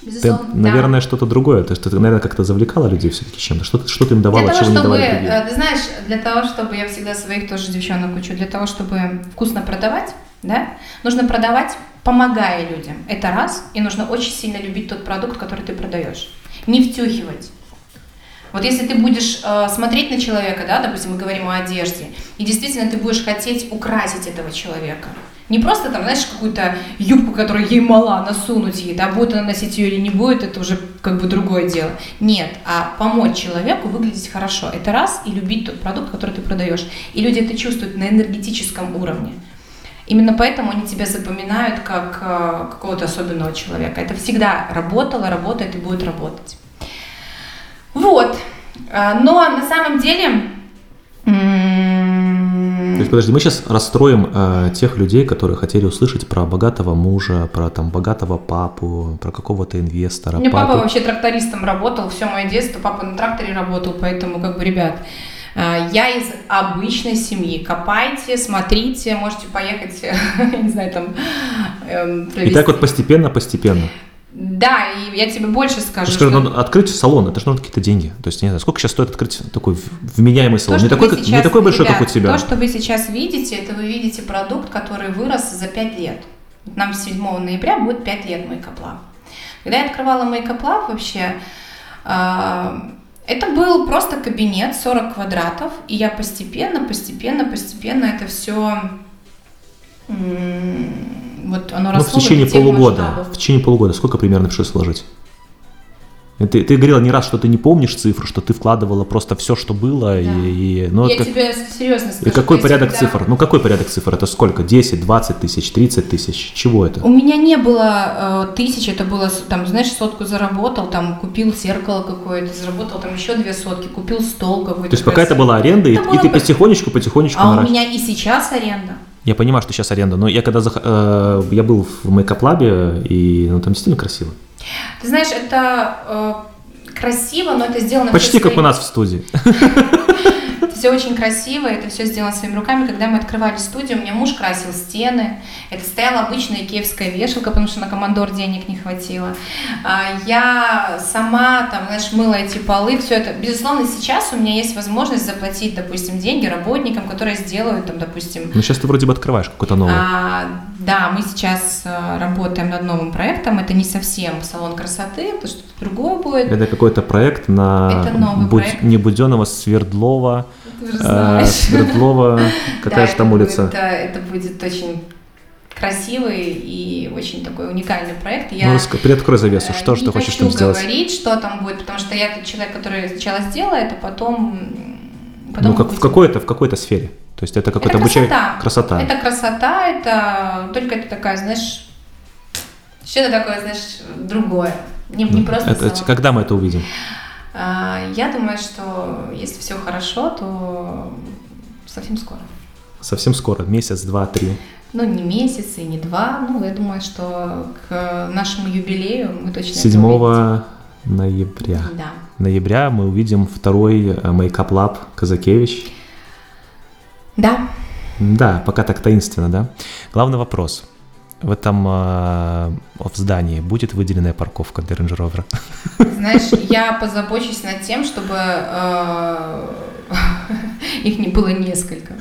Ты,
Безусловно, да.
наверное, что-то другое. То есть ты, наверное, как-то завлекала людей все-таки чем-то. Что, что ты им давала,
Для того,
чего не
чтобы,
давали другие?
э, ты знаешь, для того, чтобы я всегда своих тоже девчонок учу, для того, чтобы вкусно продавать, да, нужно продавать, помогая людям. Это раз, и нужно очень сильно любить тот продукт, который ты продаешь. Не втюхивать. Вот если ты будешь э, смотреть на человека, да, допустим, мы говорим о одежде, и действительно ты будешь хотеть украсить этого человека. Не просто там, знаешь, какую-то юбку, которая ей мала, насунуть ей, да, будет она носить ее или не будет, это уже как бы другое дело. Нет, а помочь человеку выглядеть хорошо. Это раз, и любить тот продукт, который ты продаешь. И люди это чувствуют на энергетическом уровне. Именно поэтому они тебя запоминают как э, какого-то особенного человека. Это всегда работало, работает и будет работать. Вот. А, Но на самом деле...
То есть, подожди, мы сейчас расстроим э, тех людей, которые хотели услышать про богатого мужа, про там богатого папу, про какого-то инвестора.
У меня папа вообще трактористом работал, все мое детство папа на тракторе работал, поэтому как бы, ребят, я из обычной семьи. Копайте, смотрите, можете поехать, не знаю, там эм,
И
провести.
так вот постепенно, постепенно.
Да, и я тебе больше скажу,
Скажи,
что
надо открыть салон, это же нужно какие-то деньги. То есть, не знаю, сколько сейчас стоит открыть такой вменяемый салон?
то,
не такой, как- не
сейчас-
такой большой,
ребят,
как у тебя.
То, что вы сейчас видите, это вы видите продукт, который вырос за 5 лет. Нам 7 ноября будет 5 лет Lab. Когда я открывала Lab вообще, а, это был просто кабинет 40 квадратов, и я постепенно, постепенно, постепенно это все вот оно
Ну, в
росло
течение полугода.
масштабов.
В течение полугода сколько примерно пришлось сложить? И Ты, ты говорила не раз, что ты не помнишь цифру, что ты вкладывала просто все, что было, и, и- ну,
я
это-
тебе серьезно скажу.
и какой порядок
когда-
цифр? Ну какой порядок цифр? Это сколько? 10, 20 тысяч, 30 тысяч? Чего это?
У меня не было э, тысяч, это было, там, знаешь, сотку заработал, там, купил зеркало какое-то, заработал там еще две сотки, купил стол какой-то.
То есть пока это была аренда, и,
Это
и
было
ты
бы-
потихонечку, потихонечку
А у
наращиваешь.
меня и сейчас аренда.
Я понимаю, что сейчас аренда, но я когда зах- э, я был в Makeup Lab е, и ну, там действительно красиво.
Ты знаешь, это э, красиво, но это сделано
Почти как у нас в студии.
Это все очень красиво, это все сделано своими руками. Когда мы открывали студию, у меня муж красил стены. Это стояла обычная икеевская вешалка, потому что на командор денег не хватило. А, Я сама, там, знаешь, мыла эти полы, все это. Безусловно, сейчас у меня есть возможность заплатить, допустим, деньги работникам, которые сделают, там, допустим,
Ну сейчас ты вроде бы открываешь какой-то новый.
а, да, мы сейчас а, работаем над новым проектом. Это не совсем салон красоты, это что-то другое будет.
Это какой-то проект на
Это новый
Будь-
проект.
не Буденова, Свердлова. Э. Свердлова, какая
Да,
же там улица?
Будет, э, это будет очень красивый и очень такой уникальный проект. Я
Ну, приоткрой завесу,
э,
что же
не
ты хочешь
хочу
там сделать?
говорить, что там будет, потому что я тот человек, который сначала сделает, а потом... м, потом
Ну, как, в какой-то, в какой-то сфере. То есть это какой-то
это
обучай-
красота.
красота.
Это красота, это только это такая, знаешь, что-то такое, знаешь, другое. Не, не просто
Ну, Это-
салон.
когда мы это увидим?
А, Я думаю, что если все хорошо, то совсем скоро.
Совсем скоро, месяц, два, три.
Ну, не месяц и не два. Ну, я думаю, что к нашему юбилею мы точно это
7
увидим.
ноября.
Да.
Ноября мы увидим второй э, Makeup Lab Казакевич.
Да.
Да, пока так таинственно, да? Главный вопрос. В этом э, в здании будет выделенная парковка для Range Rover?
Знаешь, я позабочусь над тем, чтобы э, их не было несколько.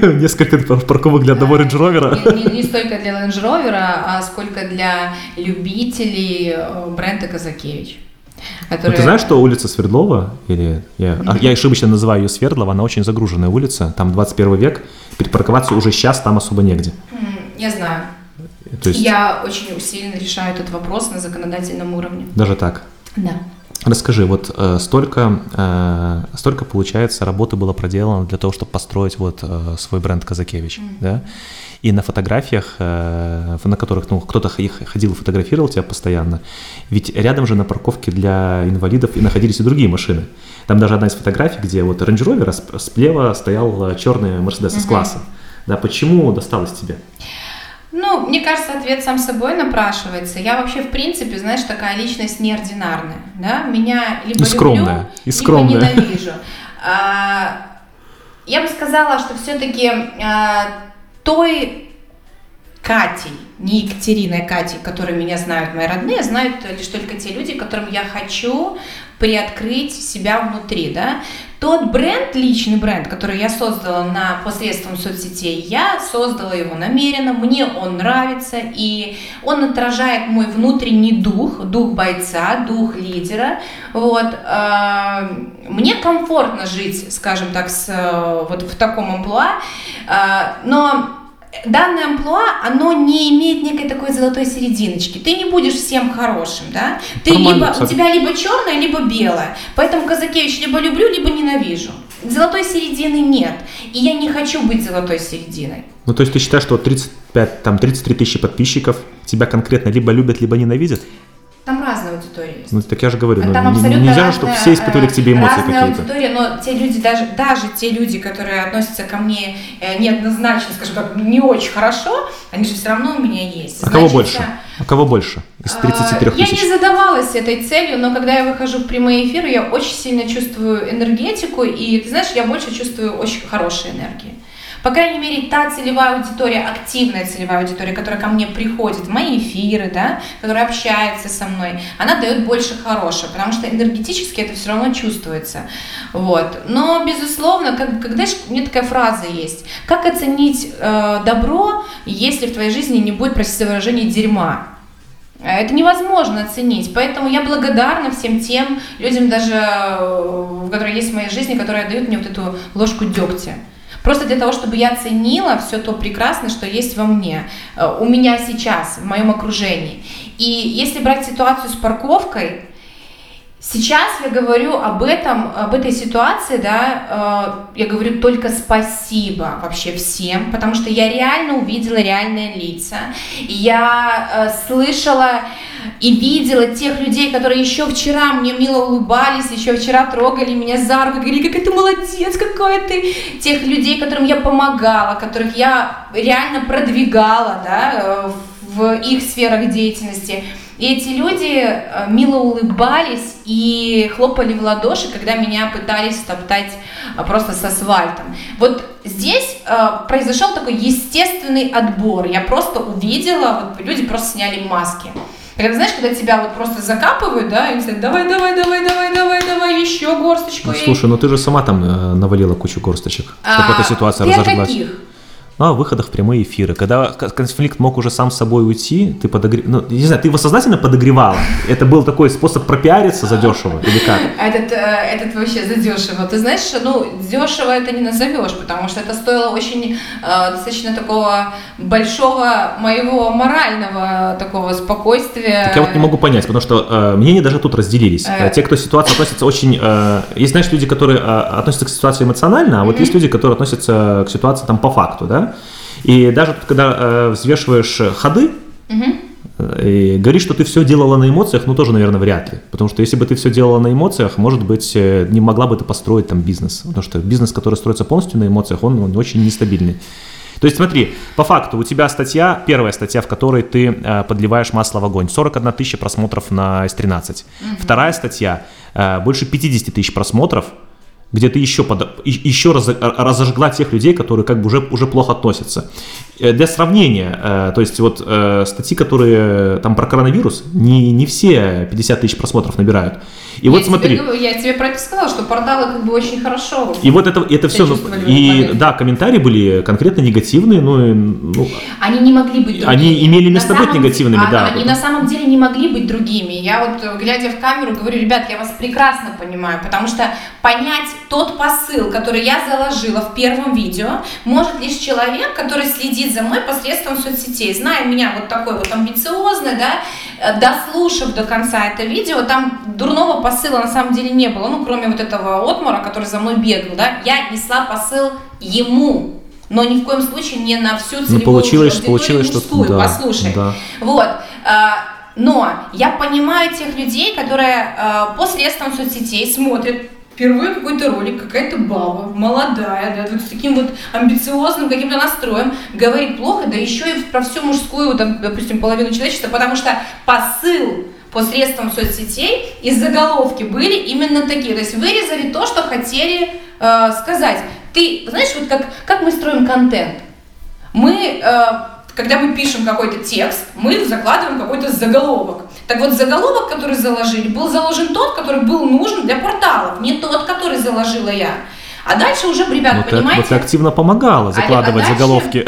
Несколько пар- парковок для одного Range Rover?
Не, не- не столько для Land Rover, а сколько для любителей э, бренда Казакевич.
Ну,
которые-
ты знаешь, что улица Свердлова, или я, а, я ошибочно называю ее Свердлова, она очень загруженная улица, там 21 век, перепарковаться уже сейчас там особо негде.
М, Я знаю.
То есть
Я очень усиленно решаю этот вопрос на законодательном уровне.
даже так.
Да.
Расскажи, вот э, столько, э, столько, получается, работы было проделано для того, чтобы построить вот э, свой бренд Казакевич, да? И на фотографиях, э, на которых, ну, кто-то х- ходил и фотографировал тебя постоянно, ведь рядом же на парковке для инвалидов и находились и другие машины. Там даже одна из фотографий, где вот Range Rover, а сп- слева стоял черный Mercedes с класса. Да, почему досталось тебе?
Ну, мне кажется, ответ сам собой напрашивается. Я вообще, в принципе, знаешь, такая личность неординарная. Да? Меня либо
И скромная,
люблю,
и скромная.
либо ненавижу. А, я бы сказала, что все-таки той Катей, не Екатериной, а Катей, которые меня знают мои родные, знают лишь только те люди, которым я хочу приоткрыть себя внутри, да. Тот бренд, личный бренд, который я создала на посредством соцсетей, я создала его намеренно, мне он нравится, и он отражает мой внутренний дух, дух бойца, дух лидера, вот. А, мне комфортно жить, скажем так, с, вот в таком амплуа, а, но данное амплуа, оно не имеет некой такой золотой серединочки. Ты не будешь всем хорошим, да? Ты либо, у тебя либо черное, либо белое. Поэтому Казакевич либо люблю, либо ненавижу. Золотой середины нет. И я не хочу быть золотой серединой.
Ну, то есть ты считаешь, что 35, там 33 тысячи подписчиков тебя конкретно либо любят, либо ненавидят?
Там разная аудитория есть.
Ну, так я же говорю,
Там
ну,
абсолютно
нельзя
разная,
чтобы все испытывали к тебе эмоции
разная
какие-то.
аудитория, но те люди, даже, даже те люди, которые относятся ко мне э, неоднозначно, скажем так, не очень хорошо, они же все равно у меня есть.
А кого
Значит,
больше? А кого больше из 33
а, Я
тысяч?
не задавалась этой целью, но когда я выхожу в прямые эфиры, я очень сильно чувствую энергетику, и ты знаешь, я больше чувствую очень хорошие энергии. По крайней мере, та целевая аудитория, активная целевая аудитория, которая ко мне приходит в мои эфиры, да, которая общается со мной, она дает больше хорошего, потому что энергетически это все равно чувствуется. Вот. Но, безусловно, как, когда у меня такая фраза есть, как оценить э, добро, если в твоей жизни не будет, простите выражение, дерьма? Это невозможно оценить, поэтому я благодарна всем тем людям, даже, э, которые есть в моей жизни, которые дают мне вот эту ложку дегтя. Просто для того, чтобы я ценила все то прекрасное, что есть во мне, э, у меня сейчас, в моем окружении. И если брать ситуацию с парковкой, Сейчас я говорю об этом, об этой ситуации, да, э, я говорю только спасибо вообще всем, потому что я реально увидела реальные лица, я э, слышала и видела тех людей, которые еще вчера мне мило улыбались, еще вчера трогали меня за руку, говорили, какая ты молодец, какой ты, тех людей, которым я помогала, которых я реально продвигала, да, э, в их сферах деятельности. И эти люди э, мило улыбались и хлопали в ладоши, когда меня пытались топтать э, просто с асфальтом. Вот здесь э, произошел такой естественный отбор. Я просто увидела, вот люди просто сняли маски. Когда, знаешь, когда тебя вот просто закапывают, да, и говорят, давай, давай, давай, давай, давай, давай, еще горсточку.
Ну, слушай, ну ты же сама там навалила кучу горсточек, чтобы
а,
эта ситуация разожглась.
Каких?
Ну, о выходах в прямые эфиры. Когда конфликт мог уже сам с собой уйти, ты подогрев... Ну, не знаю, ты его сознательно подогревала? Это был такой способ пропиариться задешево или как?
Этот, э, этот вообще задешево. Ты знаешь, ну, дешево это не назовешь, потому что это стоило очень э, достаточно такого большого моего морального такого спокойствия.
Так я вот не могу понять, потому что э, мнения даже тут разделились.
Э.
Те, кто к ситуации относится очень... Э, есть, знаешь, люди, которые э, относятся к ситуации эмоционально, а вот есть люди, которые относятся к ситуации там по факту, да? И даже когда э, взвешиваешь ходы, э, и говоришь, что ты все делала на эмоциях, ну тоже, наверное, вряд ли. Потому что если бы ты все делала на эмоциях, может быть, э, не могла бы ты построить там бизнес. Потому что бизнес, который строится полностью на эмоциях, он, он очень нестабильный. То есть смотри, по факту у тебя статья, первая статья, в которой ты э, подливаешь масло в огонь, 41 тысяча просмотров на S13. Вторая статья, э, больше 50 тысяч просмотров, где ты еще, под, еще раз, разожгла тех людей, которые как бы уже, уже плохо относятся. Э, Для сравнения, э, то есть вот э, статьи, которые там про коронавирус, не, не все 50 тысяч просмотров набирают. И
я
вот
тебе
смотри,
говорю, я тебе про это сказала, что порталы как бы очень хорошо.
и вот это, это все, и да, комментарии были конкретно негативные, ну, и, ну,
Они не могли быть другими.
Они имели место быть негативными,
а-
да.
Они на самом деле не могли быть другими. Я вот, глядя в камеру, говорю, ребят, я вас прекрасно понимаю, потому что понять тот посыл, который я заложила в первом видео, может лишь человек, который следит за мной посредством соцсетей. Зная меня вот такой вот амбициозный, да, э, дослушав до конца это видео, там дурного посыла на самом деле не было, ну, кроме вот этого отмора, который за мной бегал, да, я несла посыл ему, но ни в коем случае не на всю целевую
ну получилось,
аудиторию
получилось, что
мужскую,
да,
послушай.
да.
Вот. а, Но я понимаю тех людей, которые а, по средствам соцсетей смотрят впервые какой-то ролик, какая-то баба, молодая, да, вот с таким вот амбициозным каким-то настроем, говорит плохо, да еще и про всю мужскую, там, допустим, половину человечества, потому что посыл по средствам соцсетей из заголовки были именно такие. То есть вырезали то, что хотели э, сказать. Ты знаешь, вот как, как мы строим контент? Мы, э, когда мы пишем какой-то текст, мы закладываем какой-то заголовок. Так вот, заголовок, который заложили, был заложен тот, который был нужен для порталов, не тот, который заложила я. А дальше уже, ребят,
Ну, ты,
понимаете...
вот ты активно помогала закладывать
а дальше-
заголовки.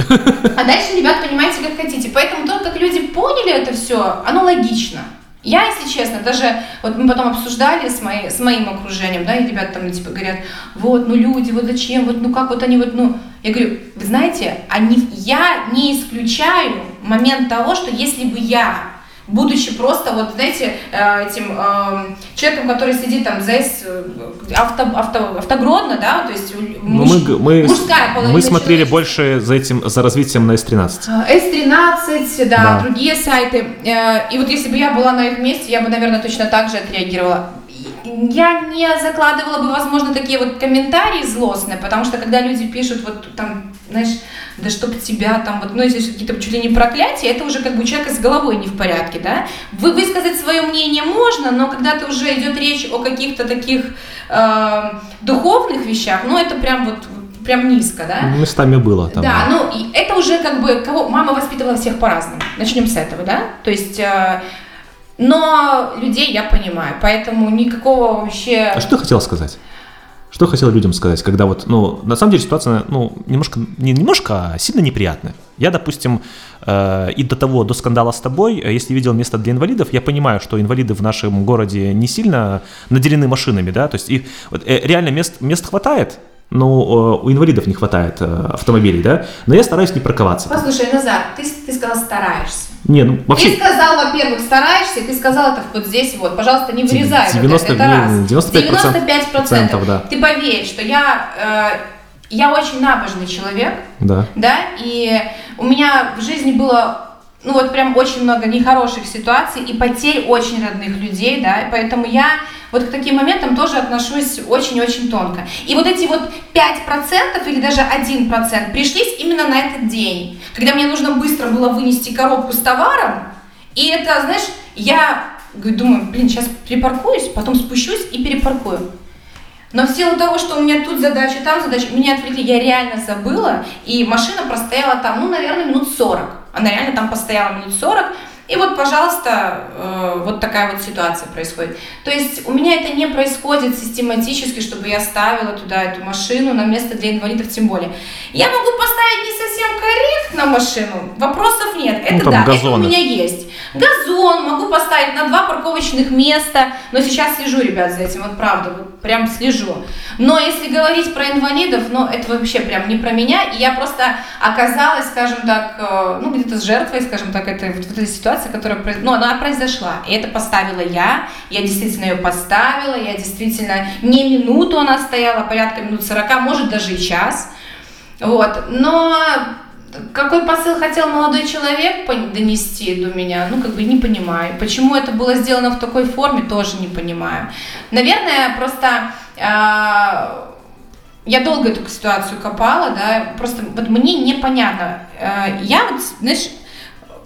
А дальше, ребят, понимаете, как хотите. Поэтому то, как люди поняли это все, оно логично. Я, если честно, даже вот мы потом обсуждали с, моей, с моим окружением, да, и ребята там типа говорят, вот, ну люди, вот зачем, вот, ну как вот они вот, ну, я говорю, вы знаете, они, я не исключаю момент того, что если бы я, будучи просто вот, знаете, э, этим э, человеком, который сидит там за э, авто, авто, автогродно, да, то есть муж-
мы, мы,
мужская половина
мы смотрели больше за этим, за развитием на S13.
S13, да,
Да.
другие сайты. Э, И вот если бы я была на их месте, я бы, наверное, точно так же отреагировала. Я не закладывала бы, возможно, такие вот комментарии злостные, потому что когда люди пишут вот там, знаешь, да чтоб тебя там, вот, ну, если какие-то чуть ли не проклятия, это уже как бы у человека с головой не в порядке, да. Вы, высказать свое мнение можно, но когда то уже идет речь о каких-то таких э, духовных вещах, ну, это прям вот, прям низко, да.
Местами было там.
Да, ну и это уже как бы кого мама воспитывала всех по-разному. Начнем с этого, да? То есть, э, но людей я понимаю, поэтому никакого вообще.
А что ты хотела сказать? Что хотела людям сказать, когда вот, ну, на самом деле ситуация, ну, немножко, не немножко, а сильно неприятная. Я, допустим, э, и до того, до скандала с тобой, э, если видел место для инвалидов, я понимаю, что инвалиды в нашем городе не сильно наделены машинами, да, то есть их вот, э, реально мест, мест хватает, но э, у инвалидов не хватает э, автомобилей, да, но я стараюсь не парковаться.
Послушай, Назар, ты, ты сказал стараешься.
Не, ну,
Ты
вообще,
сказал, во-первых, стараешься, и ты сказал это вот здесь вот. Пожалуйста, не вырезай вот
90,
это, это раз.
не, 95%,
95%.
процентов, да.
Ты поверь, что я, э, я очень набожный человек,
да.
да, и у меня в жизни было, ну вот прям очень много нехороших ситуаций и потерь очень родных людей, да, поэтому я вот к таким моментам тоже отношусь очень-очень тонко. И вот эти вот 5% или даже 1% пришлись именно на этот день, когда мне нужно быстро было вынести коробку с товаром, и это, знаешь, я думаю, блин, сейчас припаркуюсь, потом спущусь и перепаркую. Но в силу того, что у меня тут задача, там задача, меня отвлекли, я реально забыла, и машина простояла там, ну, наверное, минут 40. Она реально там постояла минут 40, и вот, пожалуйста, э, вот такая вот ситуация происходит. То есть у меня это не происходит систематически, чтобы я ставила туда эту машину на место для инвалидов тем более. Я могу поставить не совсем корректно машину, вопросов нет. Это
Ну,
да, это у
газоны.
меня есть. Газон могу поставить на два парковочных места, но сейчас слежу, ребят, за этим, вот правда, вот прям слежу. Но если говорить про инвалидов, ну это вообще прям не про меня, и я просто оказалась, скажем так, э, ну где-то с жертвой, скажем так, этой, вот этой ситуации, которая, произ- ну она произошла, и это поставила я, я действительно ее поставила, я действительно не минуту она стояла, порядка минут 40, может даже и час, вот, но какой посыл хотел молодой человек донести до меня, ну, как бы не понимаю. Почему это было сделано в такой форме, тоже не понимаю. Наверное, просто а, я долго эту ситуацию копала, да, просто вот мне непонятно. Э, Я вот, знаешь,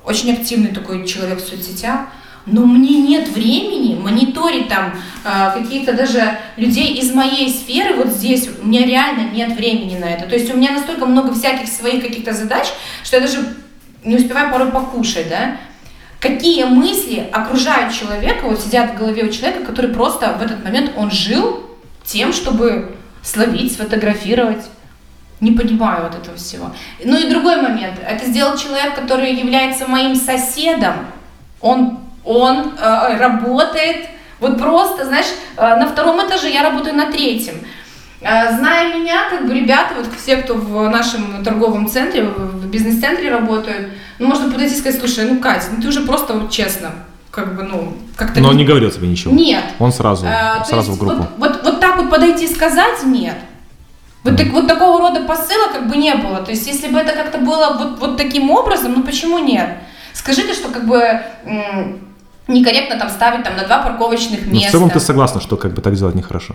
очень активный такой человек в соцсетях, но мне нет времени мониторить там э, какие-то даже людей из моей сферы вот здесь. У меня реально нет времени на это. То есть у меня настолько много всяких своих каких-то задач, что я даже не успеваю порой покушать, да. Какие мысли окружают человека, вот сидят в голове у человека, который просто в этот момент он жил тем, чтобы словить, сфотографировать. Не понимаю вот этого всего. Ну и другой момент. Это сделал человек, который является моим соседом. Он, он э, работает вот просто, знаешь, э, на втором этаже, я работаю на третьем. Э, Зная меня, как бы ребята, вот все, кто в нашем торговом центре, в бизнес-центре работают, ну, можно подойти и сказать, слушай, ну, Катя, ну, ты уже просто вот честно, как бы, ну, как-то...
Но он не говорил тебе ничего.
Нет.
Он сразу,
то
сразу
есть
в группу.
Вот, вот, вот так вот подойти и сказать нет. Вот, так, вот такого рода посыла как бы не было. То есть если бы это как-то было вот, вот таким образом, ну почему нет? Скажите, что как бы некорректно там ставить там на два парковочных
Но
места.
в целом ты согласна, что как бы так делать нехорошо.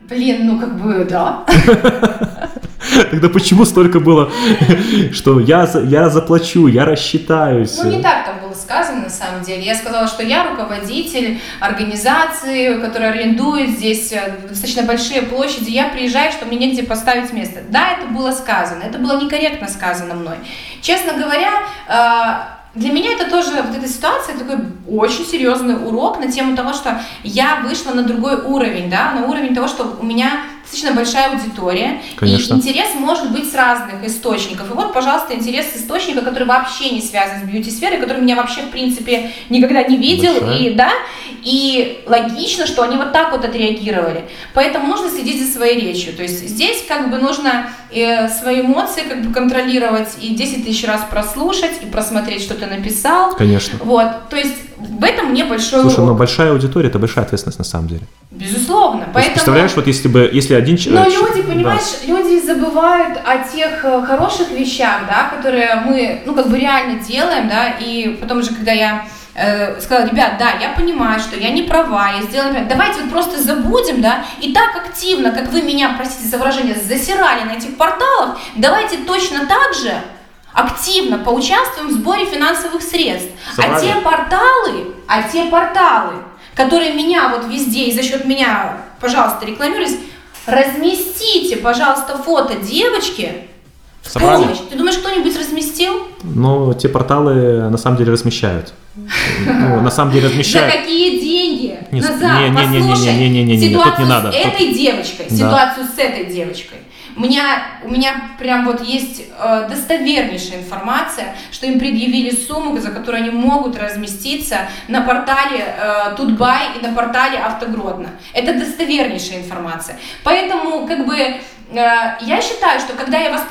Блин, ну как бы да.
Тогда почему столько было, что я, я заплачу, я рассчитаюсь?
Ну, не так там было сказано, на самом деле. Я сказала, что я руководитель организации, которая арендует здесь э, достаточно большие площади. Я приезжаю, что мне негде поставить место. Да, это было сказано. Это было некорректно сказано мной. Честно говоря, э, для меня это тоже, вот эта ситуация, такой очень серьезный урок на тему того, что я вышла на другой уровень, да, на уровень того, что у меня достаточно большая аудитория,
Конечно.
и интерес может быть с разных источников. И вот, пожалуйста, интерес с источника, который вообще не связан с бьюти-сферой, который меня вообще, в принципе, никогда не видел,
Большая.
и да, и логично, что они вот так вот отреагировали. Поэтому нужно следить за своей речью. То есть здесь как бы нужно э, свои эмоции как бы контролировать и 10 тысяч раз прослушать и просмотреть, что ты написал.
Конечно.
Вот, то есть в этом мне большой
Слушай,
урок.
но большая аудитория это большая ответственность на самом деле.
Безусловно.
Есть,
Поэтому...
представляешь, вот если бы, если один
Но
человек...
люди, понимаешь, люди забывают о тех э, хороших вещах, да, которые мы, ну, как бы реально делаем, да, и потом же, когда я э, сказала, ребят, да, я понимаю, что я не права, я сделала давайте вот просто забудем, да, и так активно, как вы меня, простите за выражение, засирали на этих порталах, давайте точно так же активно поучаствуем в сборе финансовых средств. А
Собрали.
те порталы, а те порталы, которые меня вот везде и за счет меня, пожалуйста, рекламируются, разместите, пожалуйста, фото девочки
Собрали?
помощь. Ты думаешь, кто-нибудь разместил?
Но те порталы на самом деле размещают. Ну, на самом деле
За
размещают.
какие деньги?
Не с-
Назад,
не- не- не- не- не- не- не- не- не, тут
ситуацию
не надо,
с
тут-
этой девочкой, ситуацию с этой девочкой. У меня, у меня прям вот есть э, достовернейшая информация, что им предъявили сумму, за которую они могут разместиться на портале э, Тутбай и на портале Автогродно. Это достовернейшая информация. Поэтому, как бы, э, я считаю, что когда я вас...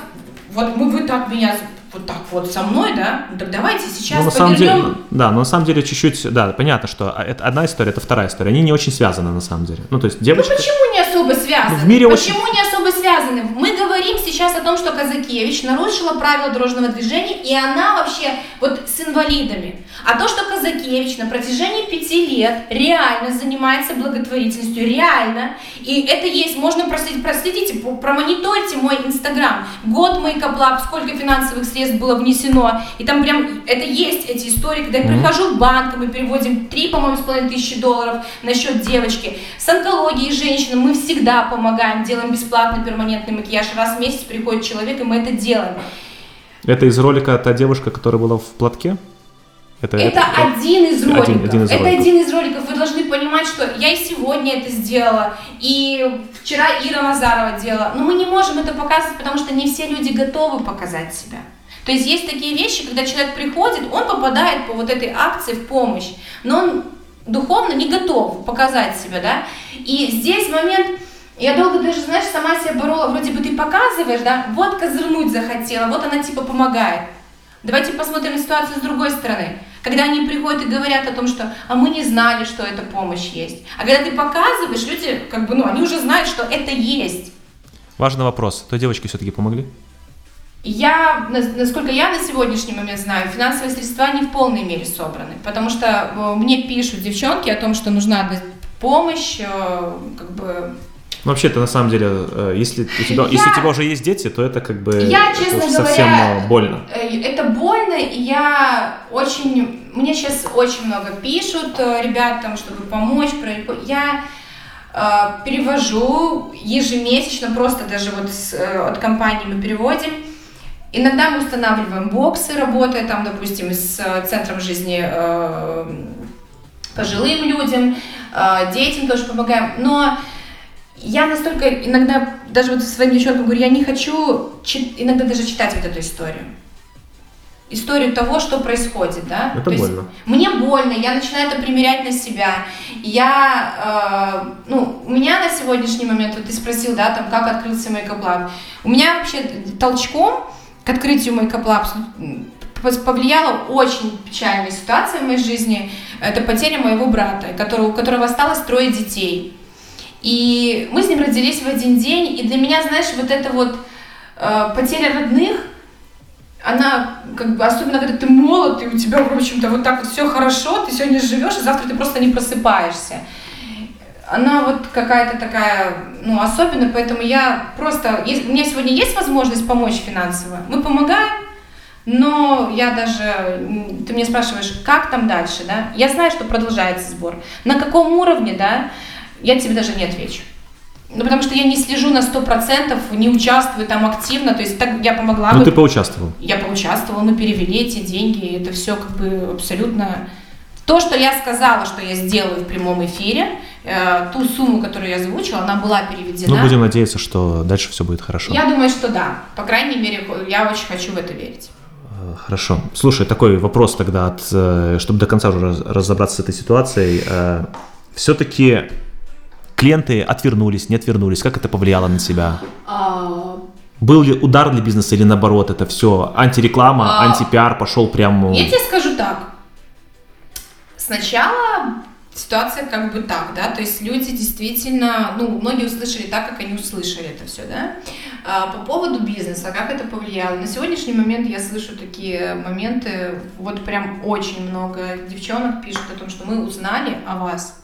Вот мы, вы так меня вот так вот со мной, да? Ну так давайте сейчас
Ну, на самом деле,
повернем
да, но на самом деле чуть-чуть, да, понятно, что это одна история, это вторая история. Они не очень связаны на самом деле. Ну, то есть
Ну
девочка...
почему не особо связаны?
Ну, в мире
почему не особо связаны? Мы говорим сейчас о том, что Казакевич нарушила правила дорожного движения, и она вообще вот с инвалидами. А то, что Казакевич на протяжении пяти лет реально занимается благотворительностью, реально, и это есть, можно проследить, проследите, промониторьте мой инстаграм, год Makeup Lab, сколько финансовых средств было внесено, и там прям, это есть эти истории, когда я прихожу в банк, и мы переводим 3, по-моему, с половиной тысячи долларов на счет девочки. С онкологией женщинам мы всегда помогаем, делаем бесплатный перманентный макияж, раз в месяц приходит человек, и мы это делаем.
Это из ролика та девушка, которая была в платке? Это,
Это один из
Один-
роликов.
один из
это
роликов.
один из роликов. Вы должны понимать, что я и сегодня это сделала, и вчера Ира Назарова делала. Но мы не можем это показывать, потому что не все люди готовы показать себя. То есть есть такие вещи, когда человек приходит, он попадает по вот этой акции в помощь, но он духовно не готов показать себя, да. И здесь момент, я долго даже, знаешь, сама себя борола, вроде бы ты показываешь, да, вот козырнуть захотела, вот она типа помогает. Давайте посмотрим ситуацию с другой стороны. Когда они приходят и говорят о том, что а мы не знали, что эта помощь есть. А когда ты показываешь, люди, как бы, ну, они уже знают, что это есть.
Важный вопрос. Той девочке все-таки помогли?
Я, на- насколько я на сегодняшний момент знаю, финансовые средства не в полной мере собраны, потому что э, мне пишут девчонки о том, что нужна помощь, э, как бы
Ну, вообще, это на самом деле, э, если у тебя,
Я-
если у тебя уже есть дети, то это как бы
Я, честно говоря,
совсем э, больно.
Э, Это больно, и я очень... Мне сейчас очень много пишут э, ребят, там, чтобы помочь. Я перевожу ежемесячно, просто даже вот с, от компании мы переводим. Иногда мы устанавливаем боксы, работая там, допустим, с центром жизни пожилым людям, детям тоже помогаем. Но я настолько иногда даже вот своим девчонкам говорю, я не хочу иногда даже читать вот эту историю. Историю того, что происходит, да?
Это
То есть
больно.
мне больно, я начинаю это примерять на себя. Я, э, ну, у меня на сегодняшний момент, вот ты спросил, да, там, как открылся Makeup Lab. У меня вообще толчком к открытию Makeup Lab повлияла очень печальная ситуация в моей жизни. Это потеря моего брата, которого, у которого осталось трое детей. И мы с ним родились в один день, и для меня, знаешь, вот эта вот э, потеря родных, она, как бы, особенно когда ты молод, и у тебя, в общем-то, вот так вот все хорошо, ты сегодня живешь, и завтра ты просто не просыпаешься. она вот какая-то такая, ну, особенная, поэтому я просто, если, у меня сегодня есть возможность помочь финансово, мы помогаем, но я даже, ты меня спрашиваешь, как там дальше, да? Я знаю, что продолжается сбор. На каком уровне, да? Я тебе даже не отвечу. Ну, потому что я не слежу на 100%, не участвую там активно, то есть так я помогла
Ну
бы.
ты поучаствовал.
Я поучаствовала, мы перевели эти деньги, это все как бы абсолютно... То, что я сказала, что я сделаю в прямом эфире, э, ту сумму, которую я озвучила, она была переведена.
Ну будем надеяться, что дальше все будет хорошо.
Я думаю, что да. По крайней мере, я очень хочу в это верить.
Э, Хорошо. Слушай, такой вопрос тогда, от, э, чтобы до конца уже раз- разобраться с этой ситуацией. Все-таки клиенты отвернулись, не отвернулись. Как это повлияло на тебя?
А,
Был ли удар для бизнеса или наоборот это все антиреклама,
А.
антипиар пошел прям...
Я тебе скажу так. Сначала ситуация как бы так, да, то есть люди действительно, ну, многие услышали так, как они услышали это все, да. А, по поводу бизнеса, как это повлияло? На сегодняшний момент я слышу такие моменты, вот прям очень много девчонок пишут о том, что мы узнали о вас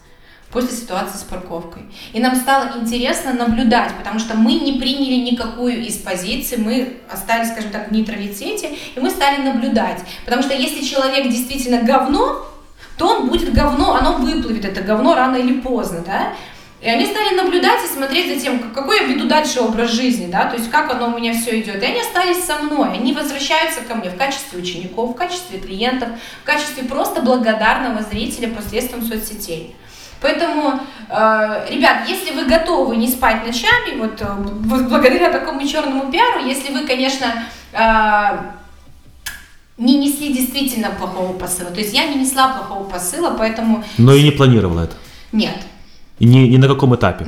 после ситуации с парковкой. И нам стало интересно наблюдать, потому что мы не приняли никакую из позиций, мы остались, скажем так, в нейтралитете, и мы стали наблюдать. Потому что если человек действительно говно, то он будет говно, оно выплывет, это говно рано или поздно, да? И они стали наблюдать и смотреть за тем, как- какой я веду дальше образ жизни, да, то есть как оно у меня все идет. И они остались со мной, они возвращаются ко мне в качестве учеников, в качестве клиентов, в качестве просто благодарного зрителя посредством соцсетей. Поэтому, э, ребят, если вы готовы не спать ночами, вот, э, вот благодаря такому черному пиару, если вы, конечно, э, не несли действительно плохого посыла, то есть я не несла плохого посыла, поэтому
Но и не планировала это.
нет,
И ни, ни на каком этапе.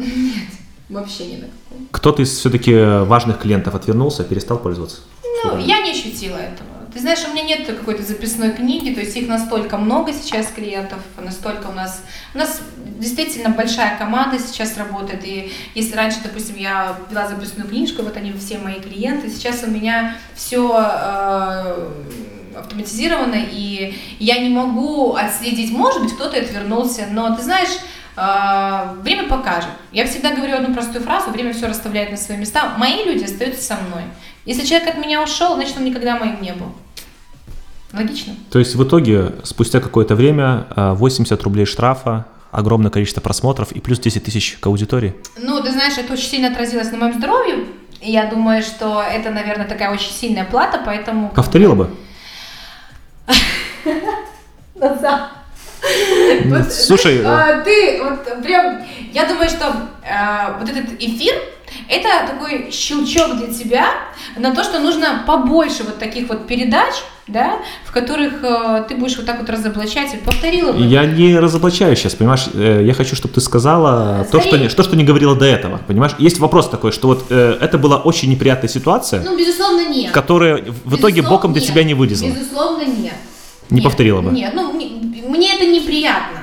вообще не на каком.
Кто-то из все-таки важных клиентов отвернулся, перестал пользоваться?
Ну, я не ощутила этого. Ты знаешь, у меня нет какой-то записной книги, то есть их настолько много сейчас клиентов, настолько у нас... У нас действительно большая команда сейчас работает, и если раньше, допустим, я вела записную книжку, вот они все мои клиенты, сейчас у меня все автоматизировано, и я не могу отследить, может быть, кто-то отвернулся, но ты знаешь, э, время покажет. Я всегда говорю одну простую фразу, время все расставляет на свои места. Мои люди остаются со мной. Если человек от меня ушел, значит, он никогда моим не был. Логично?
То есть в итоге, спустя какое-то время, э, 80 рублей штрафа, огромное количество просмотров и плюс 10 тысяч к аудитории.
Ну, ты знаешь, это очень сильно отразилось на моем здоровье. Я думаю, что это, наверное, такая очень сильная плата, поэтому...
Повторила бы? Ну,
Вот,
слушай,
знаешь, а, ты вот прям, я думаю, что а, вот этот эфир, это такой щелчок для тебя на то, что нужно побольше вот таких вот передач, да, в которых э, ты будешь вот так вот разоблачать и повторила бы.
Я не разоблачаю сейчас, понимаешь? Э, Я хочу, чтобы ты сказала то, что
Скорее.
не, то, что не говорила до этого, понимаешь? Есть вопрос такой, что вот э, это была очень неприятная ситуация,
Ну, безусловно, нет.
которая в итоге
Безусловно,
боком для
нет.
тебя не вылезла.
Безусловно, нет.
Не
Нет,
повторила бы?
Нет, ну, мне это неприятно.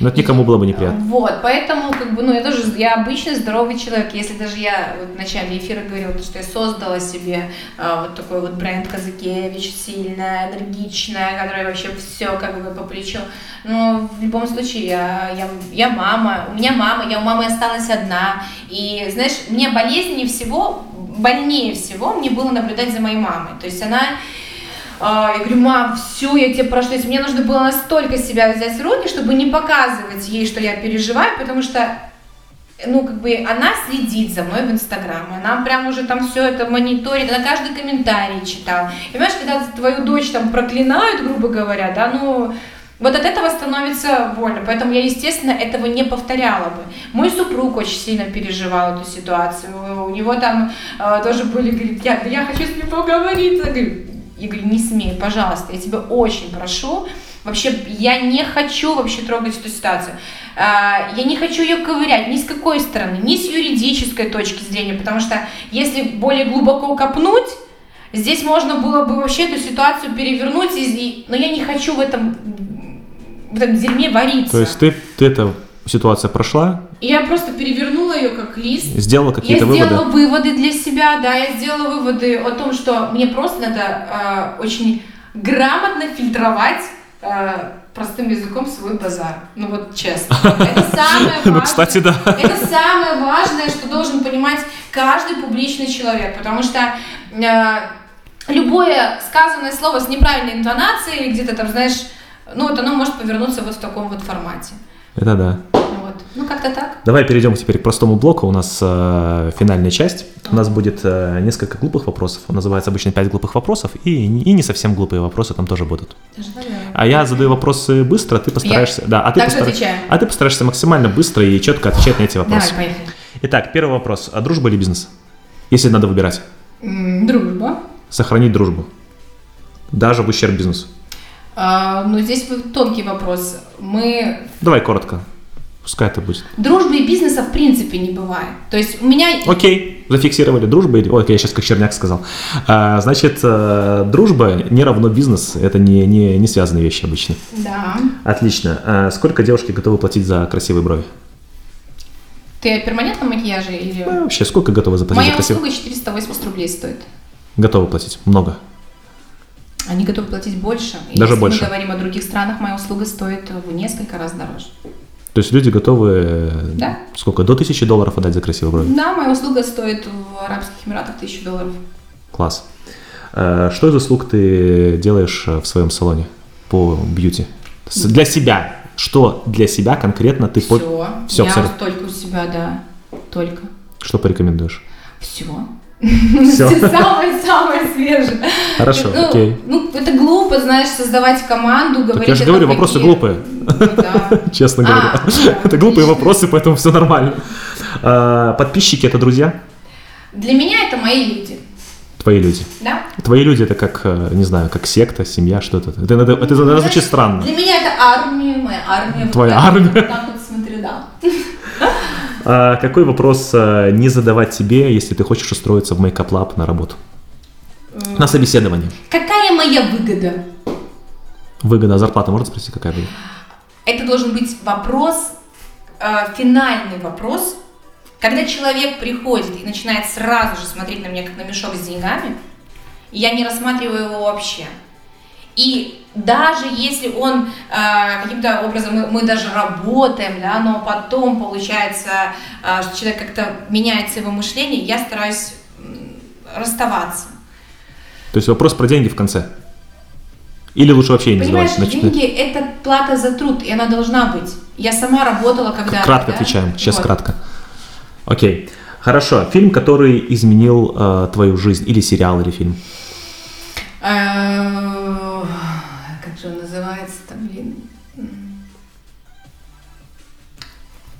Но это никому было бы неприятно.
Вот, поэтому, как бы, ну, я тоже, я обычный здоровый человек. Если даже я вот в начале эфира говорила, то, что я создала себе а, вот такой вот бренд Казакевич, сильная, энергичная, которая вообще все как бы по плечу. Но в любом случае, я, я, я мама, у меня мама, я у мамы осталась одна. И, знаешь, мне болезненнее всего, больнее всего мне было наблюдать за моей мамой. То есть она я говорю, мам, все, я тебе есть мне нужно было настолько себя взять в руки, чтобы не показывать ей, что я переживаю, потому что ну, как бы, она следит за мной в Инстаграме, она прям уже там все это мониторит, она каждый комментарий читала. И понимаешь, когда твою дочь там проклинают, грубо говоря, да, ну, вот от этого становится больно, поэтому я, естественно, этого не повторяла бы. Мой супруг очень сильно переживал эту ситуацию, у него там э, тоже были, говорит, я, я хочу с ним поговорить, я говорю, я говорю, не смей, пожалуйста, я тебя очень прошу. Вообще, я не хочу вообще трогать эту ситуацию. А, Я не хочу ее ковырять ни с какой стороны, ни с юридической точки зрения, потому что если более глубоко копнуть, здесь можно было бы вообще эту ситуацию перевернуть, но я не хочу в этом, в этом дерьме вариться.
То есть ты, ты эта ситуация прошла,
я просто перевернула ее как лист,
сделала какие-то
я сделала
выводы.
выводы для себя, да, я сделала выводы о том, что мне просто надо э, очень грамотно фильтровать э, простым языком свой базар. Ну вот честно. Это самое важное.
Ну, кстати, да.
Это самое важное, что должен понимать каждый публичный человек, потому что э, любое сказанное слово с неправильной интонацией или где-то там, знаешь, ну вот оно может повернуться вот в таком вот формате.
Это да.
Вот. Ну как-то так.
Давай перейдем теперь к простому блоку. У нас э, финальная часть. У нас будет э, несколько глупых вопросов. Он называется обычно 5 глупых вопросов. И, и не совсем глупые вопросы там тоже будут. А я задаю вопросы быстро, ты постараешься. Да, а ты,
отвечаю.
а ты постараешься максимально быстро и четко отвечать на эти вопросы.
Давай, поехали.
Итак, первый вопрос. А дружба или бизнес? Если надо выбирать.
Дружба.
Сохранить дружбу. Даже в ущерб бизнесу.
А, ну здесь тонкий вопрос. Мы
Давай коротко. Пускай это будет.
дружбы и бизнеса в принципе не бывает. То есть у меня
Окей, зафиксировали дружбу. или- Ой, я сейчас как черняк сказал. А, значит, э, дружба не равно бизнес. Это не, не, не связанные вещи обычно.
да.
Отлично. А сколько девушки готовы платить за красивые брови?
Ты о перманентном макияже или...
Ну, вообще, сколько готовы заплатить за
Моя
красивые?
услуга 480 рублей стоит.
Готовы платить. Много.
Они готовы платить больше. И
Даже
если
больше.
мы говорим о других странах, моя услуга стоит в несколько раз дороже.
То есть люди готовы, э,
Да.
сколько, до тысячи долларов отдать за красивые брови?
Да, моя услуга стоит в Арабских Эмиратах 1000 долларов.
Класс. Э, Что из услуг ты делаешь э, в своем салоне по бьюти? Для себя. Что для себя конкретно ты... по-
Все. Я
абсолютно.
только у себя, да. Только.
Что порекомендуешь?
Все.
Всё.
Самое-самое свежее.
Хорошо,
Ну,
окей.
Ну, это глупо, знаешь, создавать команду, говорить...
Так я же говорю,
том,
вопросы
какие-
глупые,
Ну, да.
честно
А,
говоря.
да,
Это глупые
отлично.
вопросы, поэтому все нормально. А, Подписчики это друзья?
Для меня это мои люди.
Твои люди.
Да?
Твои люди это как, э, не знаю, как секта, семья, что-то. Это, это, это, это звучит странно.
Для меня это армия, моя армия.
Твоя армия.
Так вот смотрю, да.
А какой вопрос э, не задавать тебе, если ты хочешь устроиться в Makeup Lab на работу? На собеседование.
Какая моя выгода?
Выгода, а зарплата, можно спросить, какая будет?
Это должен быть вопрос, э, финальный вопрос, когда человек приходит и начинает сразу же смотреть на меня как на мешок с деньгами, я не рассматриваю его вообще. И даже если он э, каким-то образом мы, мы даже работаем, да, но потом получается, э, что человек как-то меняется его мышление, я стараюсь расставаться.
То есть вопрос про деньги в конце. Или лучше вообще не
Понимаешь,
задавать? Значит,
деньги это плата за труд, и она должна быть. Я сама работала когда-то.
Кратко
да?
отвечаем, сейчас
Вот.
кратко. Окей. Хорошо. Фильм, который изменил э, твою жизнь, или сериал, или фильм.
Э,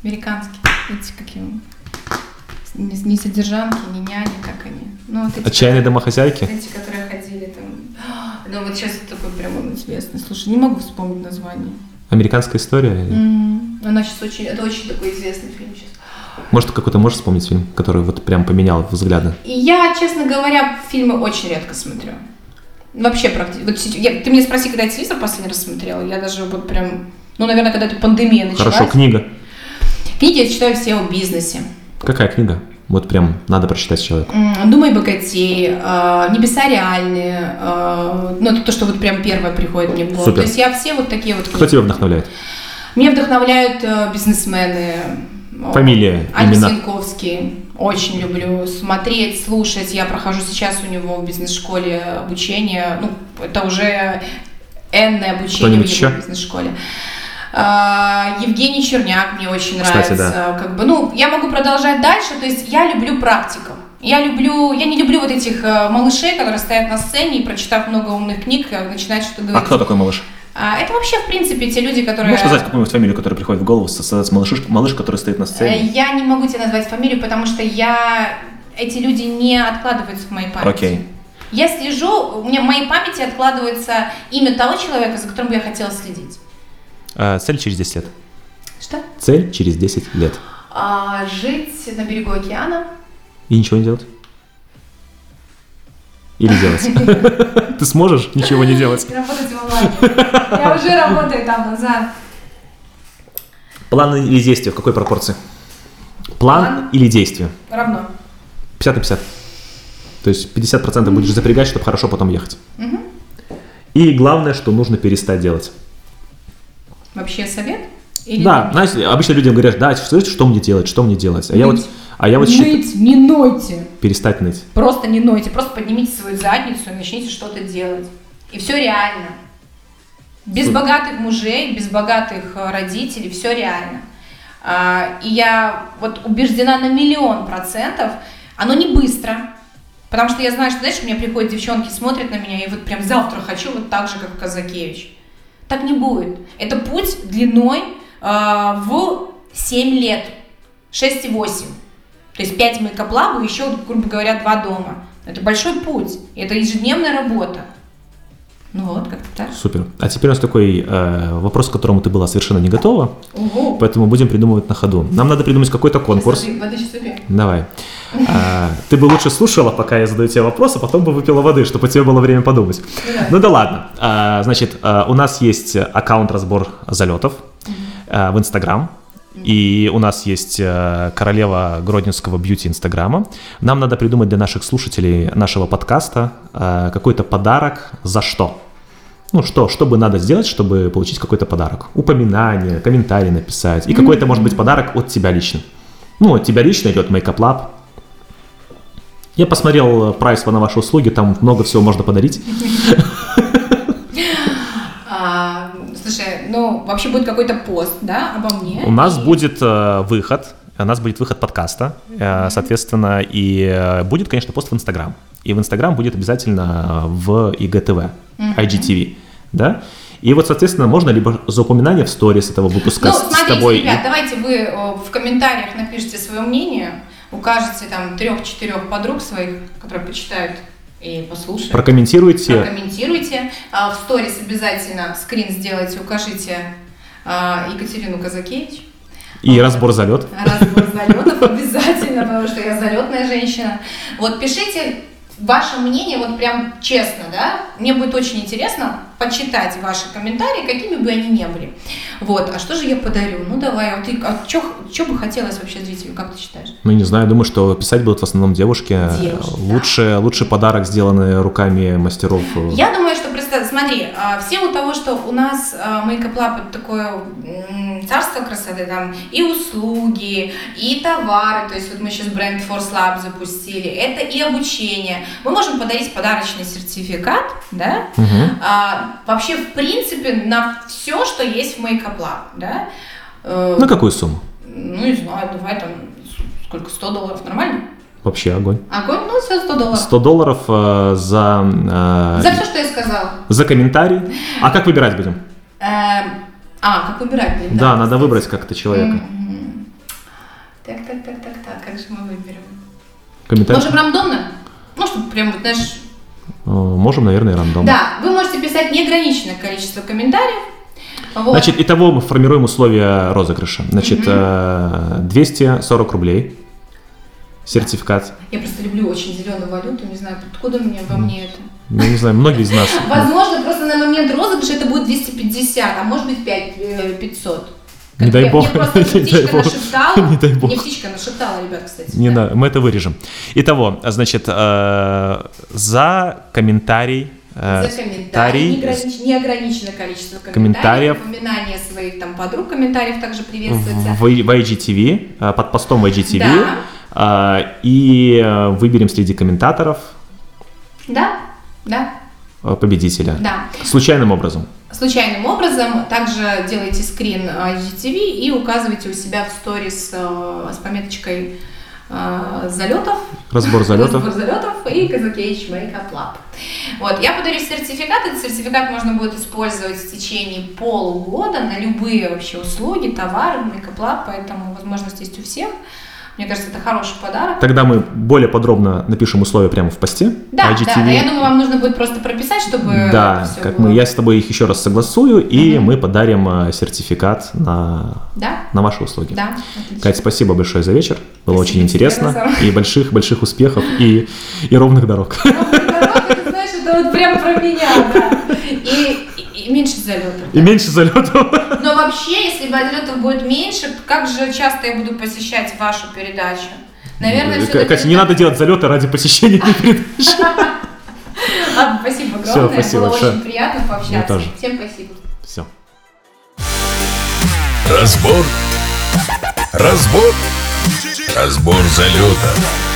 Американский. Эти какие не, не содержанки, не няни, как они. Ну, вот эти,
Отчаянные домохозяйки?
эти, которые ходили там. Ну, вот сейчас такой прям он известный. Слушай, не могу вспомнить название.
Американская история?
М, Она сейчас очень, это очень такой известный фильм сейчас.
Может, какой-то можешь вспомнить фильм, который вот прям поменял взгляды?
Я, честно говоря, фильмы очень редко смотрю. Вообще практически. Вот я- ты меня спроси, когда я телевизор последний раз смотрела, я даже вот прям, ну, наверное, когда эта пандемия началась.
Хорошо, книга.
Книги я читаю все о бизнесе.
Какая книга? Вот прям надо прочитать человеку.
«Думай богатей», э, «Небеса реальные», э, ну, это то, что вот прям первое приходит мне в голову.
Супер.
То есть я все вот такие вот
Кто
книги.
тебя вдохновляет?
Меня вдохновляют э, бизнесмены.
Фамилия,
Аня
имена.
Очень люблю смотреть, слушать. Я прохожу сейчас у него в бизнес-школе обучение. Ну, это уже энное обучение в его
еще?
бизнес-школе. А, Евгений Черняк мне очень
Кстати,
нравится. Как бы, ну, я могу продолжать дальше. То есть я люблю практиков. Я люблю, я не люблю вот этих э, малышей, которые стоят на сцене и, прочитав много умных книг, э, начинают что-то говорить.
такой малыш?
А, это вообще, в принципе, те люди, которые...
Можешь сказать какую-нибудь фамилию, которая приходит в голову, создать малыш, малыш, который стоит на
Э,
сцене?
Я не могу тебе назвать фамилию, потому что я эти люди не откладываются в моей памяти.
Окей.
Я слежу, у меня в моей памяти откладывается имя того человека, за которым я хотела следить.
А, цель через 10 лет.
Что?
Цель через 10 лет.
А, жить на берегу океана.
И ничего не делать? Или делать? Ты сможешь ничего не делать?
Работать в онлайне. Я уже работаю там назад.
План или действие? В какой пропорции? План,
План.
или действие?
Равно.
50 на 50. То есть 50% будешь запрягать, чтобы хорошо потом ехать. И главное, что нужно перестать делать.
Вообще совет? Или
Да, знаете, обычно людям говорят, да, что, что мне делать, что мне делать. А я вот, а я вот считаю,
Ныть, не нойте.
перестать ныть.
Просто не нойте, просто поднимите свою задницу и начните что-то делать. И все реально. Без богатых мужей, без богатых э, родителей, все реально. А, И я вот убеждена на миллион процентов, оно не быстро. Потому что я знаю, что, знаешь, у меня приходят девчонки, смотрят на меня, и вот прям завтра хочу вот так же, как Казакевич. Так не будет. Это путь длиной э, в 7 лет, 6 и 8. То есть 5 Makeup Lab ов, еще, грубо говоря, 2 дома. Это большой путь, это ежедневная работа. Ну вот, как-то так.
Супер. А теперь у нас такой э, вопрос, к которому ты была совершенно не готова,
Ого.
поэтому будем придумывать на ходу. Нам надо придумать какой-то конкурс.
Смотри.
Давай. А, ты бы лучше слушала, пока я задаю тебе вопрос, а потом бы выпила воды, чтобы у тебя было время подумать. Ну да ладно. А, значит, а, у нас есть аккаунт разбор залетов в Инстаграм. И у нас есть королева Гродненского бьюти Инстаграма. Нам надо придумать для наших слушателей нашего подкаста какой-то подарок за что. Ну что, что бы надо сделать, чтобы получить какой-то подарок? Упоминание, комментарий написать. И какой-то, может быть, подарок от тебя лично. Ну, от тебя лично идет Makeup Lab. Я посмотрел э, прайс на ваши услуги, там много всего можно подарить.
А, слушай, ну, вообще будет какой-то пост, да, обо мне.
У нас будет э, выход, у нас будет выход подкаста, э, соответственно, и э, будет, конечно, пост в Инстаграм. И в Инстаграм будет обязательно в ИГТВ, IGTV, да? И вот, соответственно, можно либо за упоминание в сторис этого выпуска
Ну,
с, с
смотрите,
тобой.
ребят, давайте вы э, в комментариях напишите свое мнение, укажете там трех-четырех подруг своих, которые почитают и послушают.
Прокомментируйте.
Прокомментируйте. А, В сторис обязательно скрин сделайте, укажите а, Екатерину Казакевич.
И разбор залет.
Разбор залетов обязательно, потому что я залетная женщина. Вот пишите ваше мнение, вот прям честно, да? Мне будет очень интересно почитать ваши комментарии, какими бы они ни были. Вот, а что же я подарю? Ну давай, а ты, а что бы хотелось вообще зрителю, как ты считаешь?
Ну, не знаю, думаю, что писать будут в основном девушки.
Девушки, да.
лучше, лучше подарок, сделанный руками мастеров. э,
Я думаю, что просто смотри, а, в силу того, что у нас а, Lab это такое царство красоты, там и услуги, и товары, то есть вот мы сейчас бренд Force Lab запустили, это и обучение. Мы можем подарить подарочный сертификат, да,
Мгм.
а, вообще в принципе на все, что есть в Lab, да. Э,
На какую сумму?
Ну, не знаю, давай там сколько, 100 долларов, нормально?
Вообще огонь.
Огонь, ну все, 100 долларов.
100 долларов э, за, э,
За все, что я сказала.
за комментарий. А как выбирать будем?
Эм, А, как выбирать? блин,
Да, надо выбрать как-то человека.
Так, так, так, так, так, как же мы выберем?
Комментарий.
Можем рандомно? Ну, чтобы прям, вот, знаешь...
Э, Можем, наверное, рандом.
Да, вы можете писать неограниченное количество комментариев. Вот.
Значит, итого мы формируем условия розыгрыша. Значит, э, 240 рублей. Сертификат.
Я просто люблю очень зеленую валюту, не знаю, откуда мне во мне это.
Ну, не знаю, многие из нас.
Возможно, просто на момент розыгрыша это будет 250, а может быть 5, э, 500.
Не дай бог. Не дай бог. Не дай бог.
Мне птичка нашептала, ребят, кстати.
Не
да.
надо, мы это вырежем. Итого, значит, э, за комментарий. э,
За комментарии, неогранич- неограниченное количество
комментариев.
комментариев, упоминание своих там подруг комментариев также
в,
приветствуется.
в IGTV, э, под постом в IGTV.
Да.
Э, И э, выберем среди комментаторов
Да, да,
э, победителя.
да.
Случайным образом.
Случайным образом также делайте скрин IGTV и указывайте у себя в сторис э, с пометочкой э, залетов.
Разбор залетов.
Разбор залетов и Казакевич Makeup Lab. Вот, я подарю сертификат. Этот сертификат можно будет использовать в течение полугода на любые вообще услуги, товары, Makeup Lab, поэтому возможность есть у всех. Мне кажется, это хороший подарок.
Тогда мы более подробно напишем условия прямо в посте
Да,
IGTV.
да, да, я думаю, вам нужно будет просто прописать, чтобы
Да, как
было.
мы, я с тобой их еще раз согласую, и мы подарим э, сертификат на,
Да,
на ваши услуги.
да, отлично.
Кать, спасибо большое за вечер. Было
Спасибо
очень интересно. И больших-больших успехов и, и ровных дорог.
Дорога, ты знаешь, это вот прям про меня, да. И, и- меньше залетов.
И меньше залетов.
Но вообще, если залетов будет меньше, как же часто я буду посещать вашу передачу? Наверное, все
Катя, не надо делать залеты ради посещения этой передачи.
Ладно, спасибо
Всё,
огромное.
спасибо
Было
большое.
очень приятно пообщаться.
Мне тоже.
Всем спасибо.
Все.
Разбор. Разбор. Разбор залета.